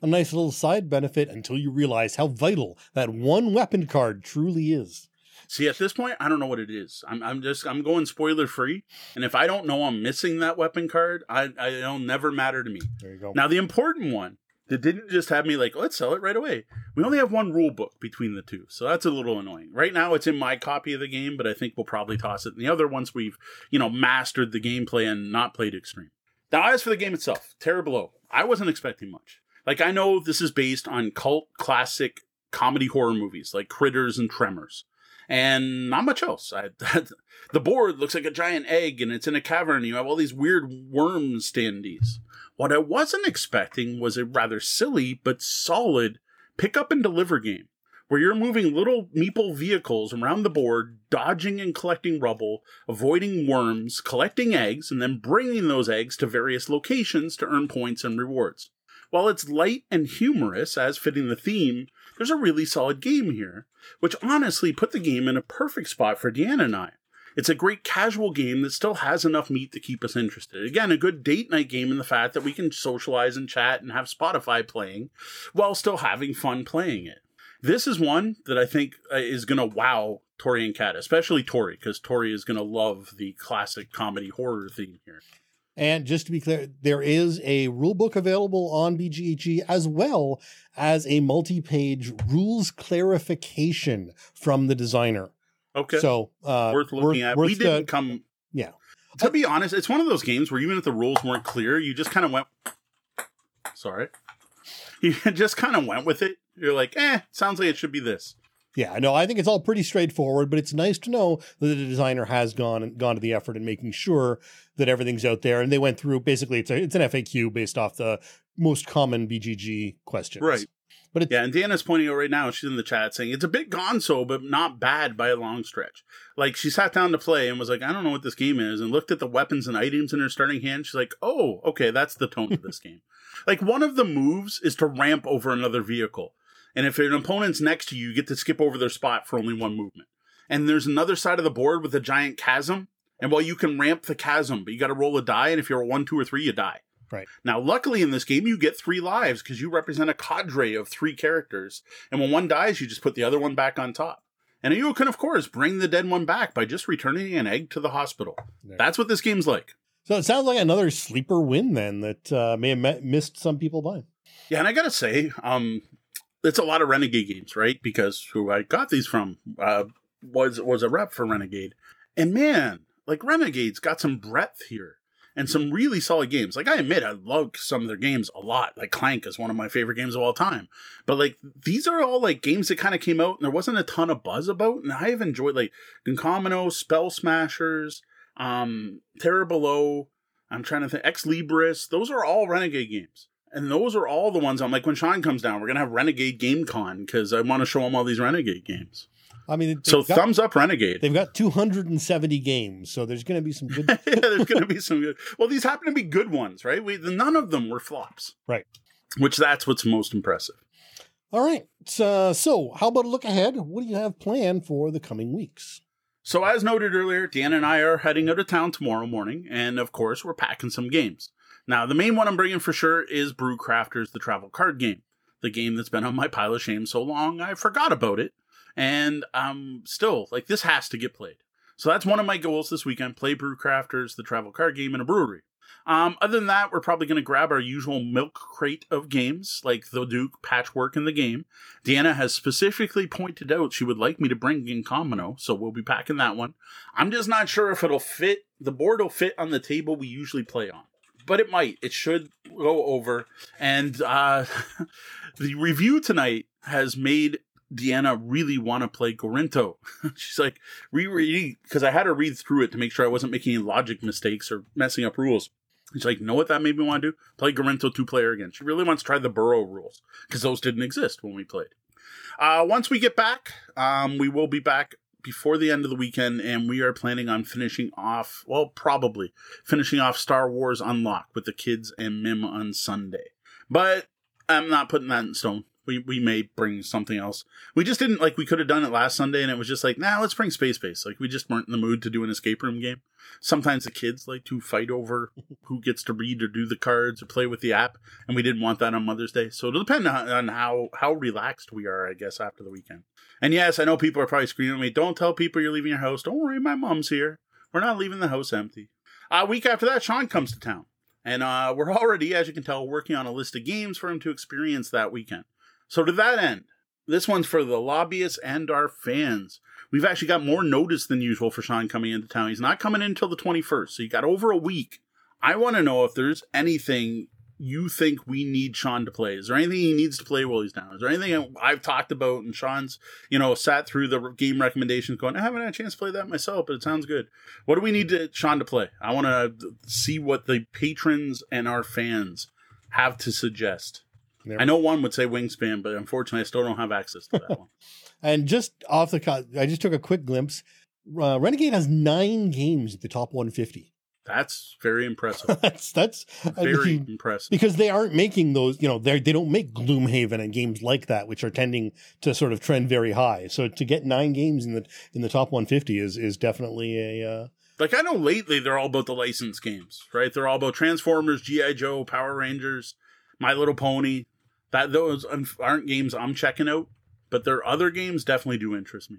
A nice little side benefit until you realize how vital that one weapon card truly is. See, at this point, I don't know what it is. I'm, I'm just, I'm going spoiler free. And if I don't know I'm missing that weapon card, I, I it'll never matter to me. There you go. Now, the important one that didn't just have me like, let's sell it right away. We only have one rule book between the two, so that's a little annoying. Right now, it's in my copy of the game, but I think we'll probably toss it in the other once we've, you know, mastered the gameplay and not played extreme. Now, as for the game itself, Terror Below, I wasn't expecting much. Like, I know this is based on cult classic comedy horror movies like Critters and Tremors and not much else. I, *laughs* the board looks like a giant egg and it's in a cavern. You have all these weird worm standees. What I wasn't expecting was a rather silly but solid pick up and deliver game where you're moving little meeple vehicles around the board, dodging and collecting rubble, avoiding worms, collecting eggs, and then bringing those eggs to various locations to earn points and rewards. While it's light and humorous, as fitting the theme, there's a really solid game here, which honestly put the game in a perfect spot for Deanna and I. It's a great casual game that still has enough meat to keep us interested. Again, a good date night game in the fact that we can socialize and chat and have Spotify playing while still having fun playing it. This is one that I think uh, is going to wow Tori and Kat, especially Tori, because Tori is going to love the classic comedy horror theme here. And just to be clear, there is a rule book available on BGG as well as a multi page rules clarification from the designer. Okay. So, uh, worth looking at. worth we didn't the- come. yeah. To be honest, it's one of those games where even if the rules weren't clear, you just kind of went. Sorry. *laughs* You just kind of went with it. You're like, eh, sounds like it should be this. Yeah, no, I think it's all pretty straightforward, but it's nice to know that the designer has gone and gone to the effort in making sure that everything's out there. And they went through basically it's a, it's an FAQ based off the most common BGG questions. Right. But it's Yeah, and Deanna's pointing out right now, she's in the chat saying it's a bit gonzo, but not bad by a long stretch. Like she sat down to play and was like, I don't know what this game is, and looked at the weapons and items in her starting hand. She's like, Oh, okay, that's the tone of this *laughs* game. Like one of the moves is to ramp over another vehicle. And if an opponent's next to you, you get to skip over their spot for only one movement. And there's another side of the board with a giant chasm. And while you can ramp the chasm, but you got to roll a die, and if you're a one, two, or three, you die. Right. Now, luckily in this game, you get three lives because you represent a cadre of three characters. And when one dies, you just put the other one back on top. And you can, of course, bring the dead one back by just returning an egg to the hospital. There. That's what this game's like. so it sounds like another sleeper win then that uh, may have met, missed some people by. Yeah, and I gotta say, um, it's a lot of Renegade games, right? Because who I got these from uh, was was a rep for Renegade, and man, like Renegade's got some breadth here and some really solid games. Like I admit, I love some of their games a lot. Like Clank is one of my favorite games of all time. But like these are all like games that kind of came out and there wasn't a ton of buzz about, and I have enjoyed like Gunkamino, Spell Smashers, um, Terror Below. I'm trying to think, Ex Libris. Those are all Renegade games. And those are all the ones I'm like, when Sean comes down, we're going to have Renegade Game Con because I want to show him all these Renegade games. I mean, So got, thumbs up Renegade. they've got 270 games, so there's going to be some good. *laughs* yeah, there's going to be some good. Well, these happen to be good ones, right? We, none of them were flops. Right. Which that's what's most impressive. All right. So, uh, so, how about a look ahead? What do you have planned for the coming weeks? So, as noted earlier, Dan and I are heading out of town tomorrow morning, and of course, we're packing some games. Now, the main one I'm bringing for sure is Brewcrafters, the travel card game, the game that's been on my pile of shame so long I forgot about it, and um, still like this has to get played. So that's one of my goals this weekend: play Brewcrafters, the travel card game, in a brewery. Um, other than that, we're probably going to grab our usual milk crate of games, like the Duke Patchwork in the game. Deanna has specifically pointed out she would like me to bring Ginkamino, so we'll be packing that one. I'm just not sure if it'll fit. The board will fit on the table we usually play on, but it might. It should go over. And uh, *laughs* the review tonight has made Deanna really want to play Gorinto. *laughs* She's like rereading because I had her read through it to make sure I wasn't making any logic mistakes or messing up rules. She's like, know what that made me want to do? Play Gorinto two player again. She really wants to try the Burrow rules because those didn't exist when we played. Uh, once we get back, um, we will be back before the end of the weekend, and we are planning on finishing off, well, probably finishing off Star Wars Unlocked with the kids and Mim on Sunday. But I'm not putting that in stone. We, we may bring something else. We just didn't like we could have done it last Sunday and it was just like, nah, let's bring Space Base. Like we just weren't in the mood to do an escape room game. Sometimes the kids like to fight over *laughs* who gets to read or do the cards or play with the app, and we didn't want that on Mother's Day. So it'll depend on how how relaxed we are, I guess, after the weekend. And yes, I know people are probably screaming at me, don't tell people you're leaving your house. Don't worry, my mom's here. We're not leaving the house empty. A week after that, Sean comes to town. And uh, we're already, as you can tell, working on a list of games for him to experience that weekend. So to that end, this one's for the lobbyists and our fans. We've actually got more notice than usual for Sean coming into town. He's not coming in until the 21st, so you got over a week. I want to know if there's anything you think we need Sean to play? Is there anything he needs to play while he's down? Is there anything I've talked about and Sean's, you know, sat through the game recommendations going, I haven't had a chance to play that myself, but it sounds good. What do we need to, Sean to play? I want to see what the patrons and our fans have to suggest. I know one would say Wingspan, but unfortunately, I still don't have access to that *laughs* one. and just off the cut, I just took a quick glimpse. Uh, Renegade has nine games at the top 150. That's very impressive. *laughs* that's that's very I mean, impressive because they aren't making those. You know, they they don't make Gloomhaven and games like that, which are tending to sort of trend very high. So to get nine games in the in the top 150 is is definitely a. Uh, like I know lately they're all about the licensed games, right? They're all about Transformers, GI Joe, Power Rangers, My Little Pony. That those aren't games I'm checking out, but their other games definitely do interest me.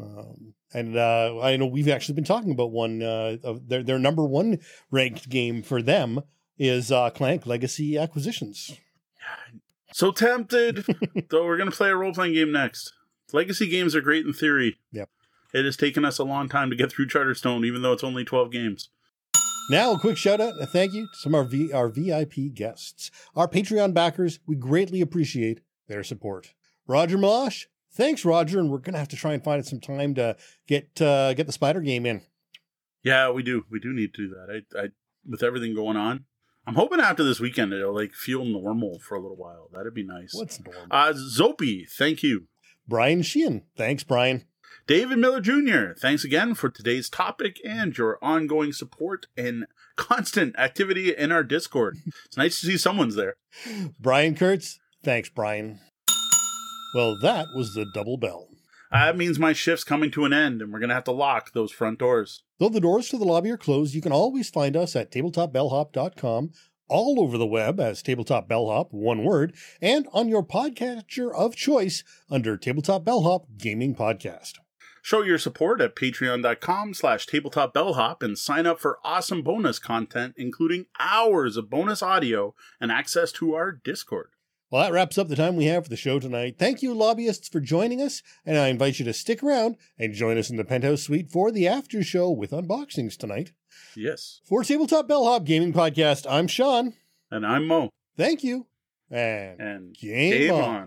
Um, and uh, I know we've actually been talking about one uh, of their their number one ranked game for them is uh, Clank Legacy Acquisitions. *sighs* So tempted, *laughs* though. We're gonna play a role playing game next. Legacy games are great in theory. Yep. It has taken us a long time to get through Charterstone, even though it's only twelve games. Now, a quick shout out and a thank you to some of our, v- our VIP guests, our Patreon backers. We greatly appreciate their support. Roger Malash, thanks, Roger. And we're going to have to try and find some time to get uh, get the spider game in. Yeah, we do. We do need to do that. I, I, with everything going on, I'm hoping after this weekend it'll like feel normal for a little while. That'd be nice. What's normal? Uh, Zopi, thank you. Brian Sheehan, thanks, Brian. David Miller Jr., thanks again for today's topic and your ongoing support and constant activity in our Discord. It's nice to see someone's there. Brian Kurtz, thanks, Brian. Well, that was the double bell. That means my shift's coming to an end and we're going to have to lock those front doors. Though the doors to the lobby are closed, you can always find us at tabletopbellhop.com, all over the web as Tabletop Bellhop, one word, and on your podcatcher of choice under Tabletop Bellhop Gaming Podcast. Show your support at patreon.com slash tabletopbellhop and sign up for awesome bonus content, including hours of bonus audio and access to our Discord. Well, that wraps up the time we have for the show tonight. Thank you, lobbyists, for joining us, and I invite you to stick around and join us in the penthouse suite for the after show with unboxings tonight. Yes. For Tabletop Bellhop Gaming Podcast, I'm Sean. And I'm Mo. Thank you. And, and game, game on. on.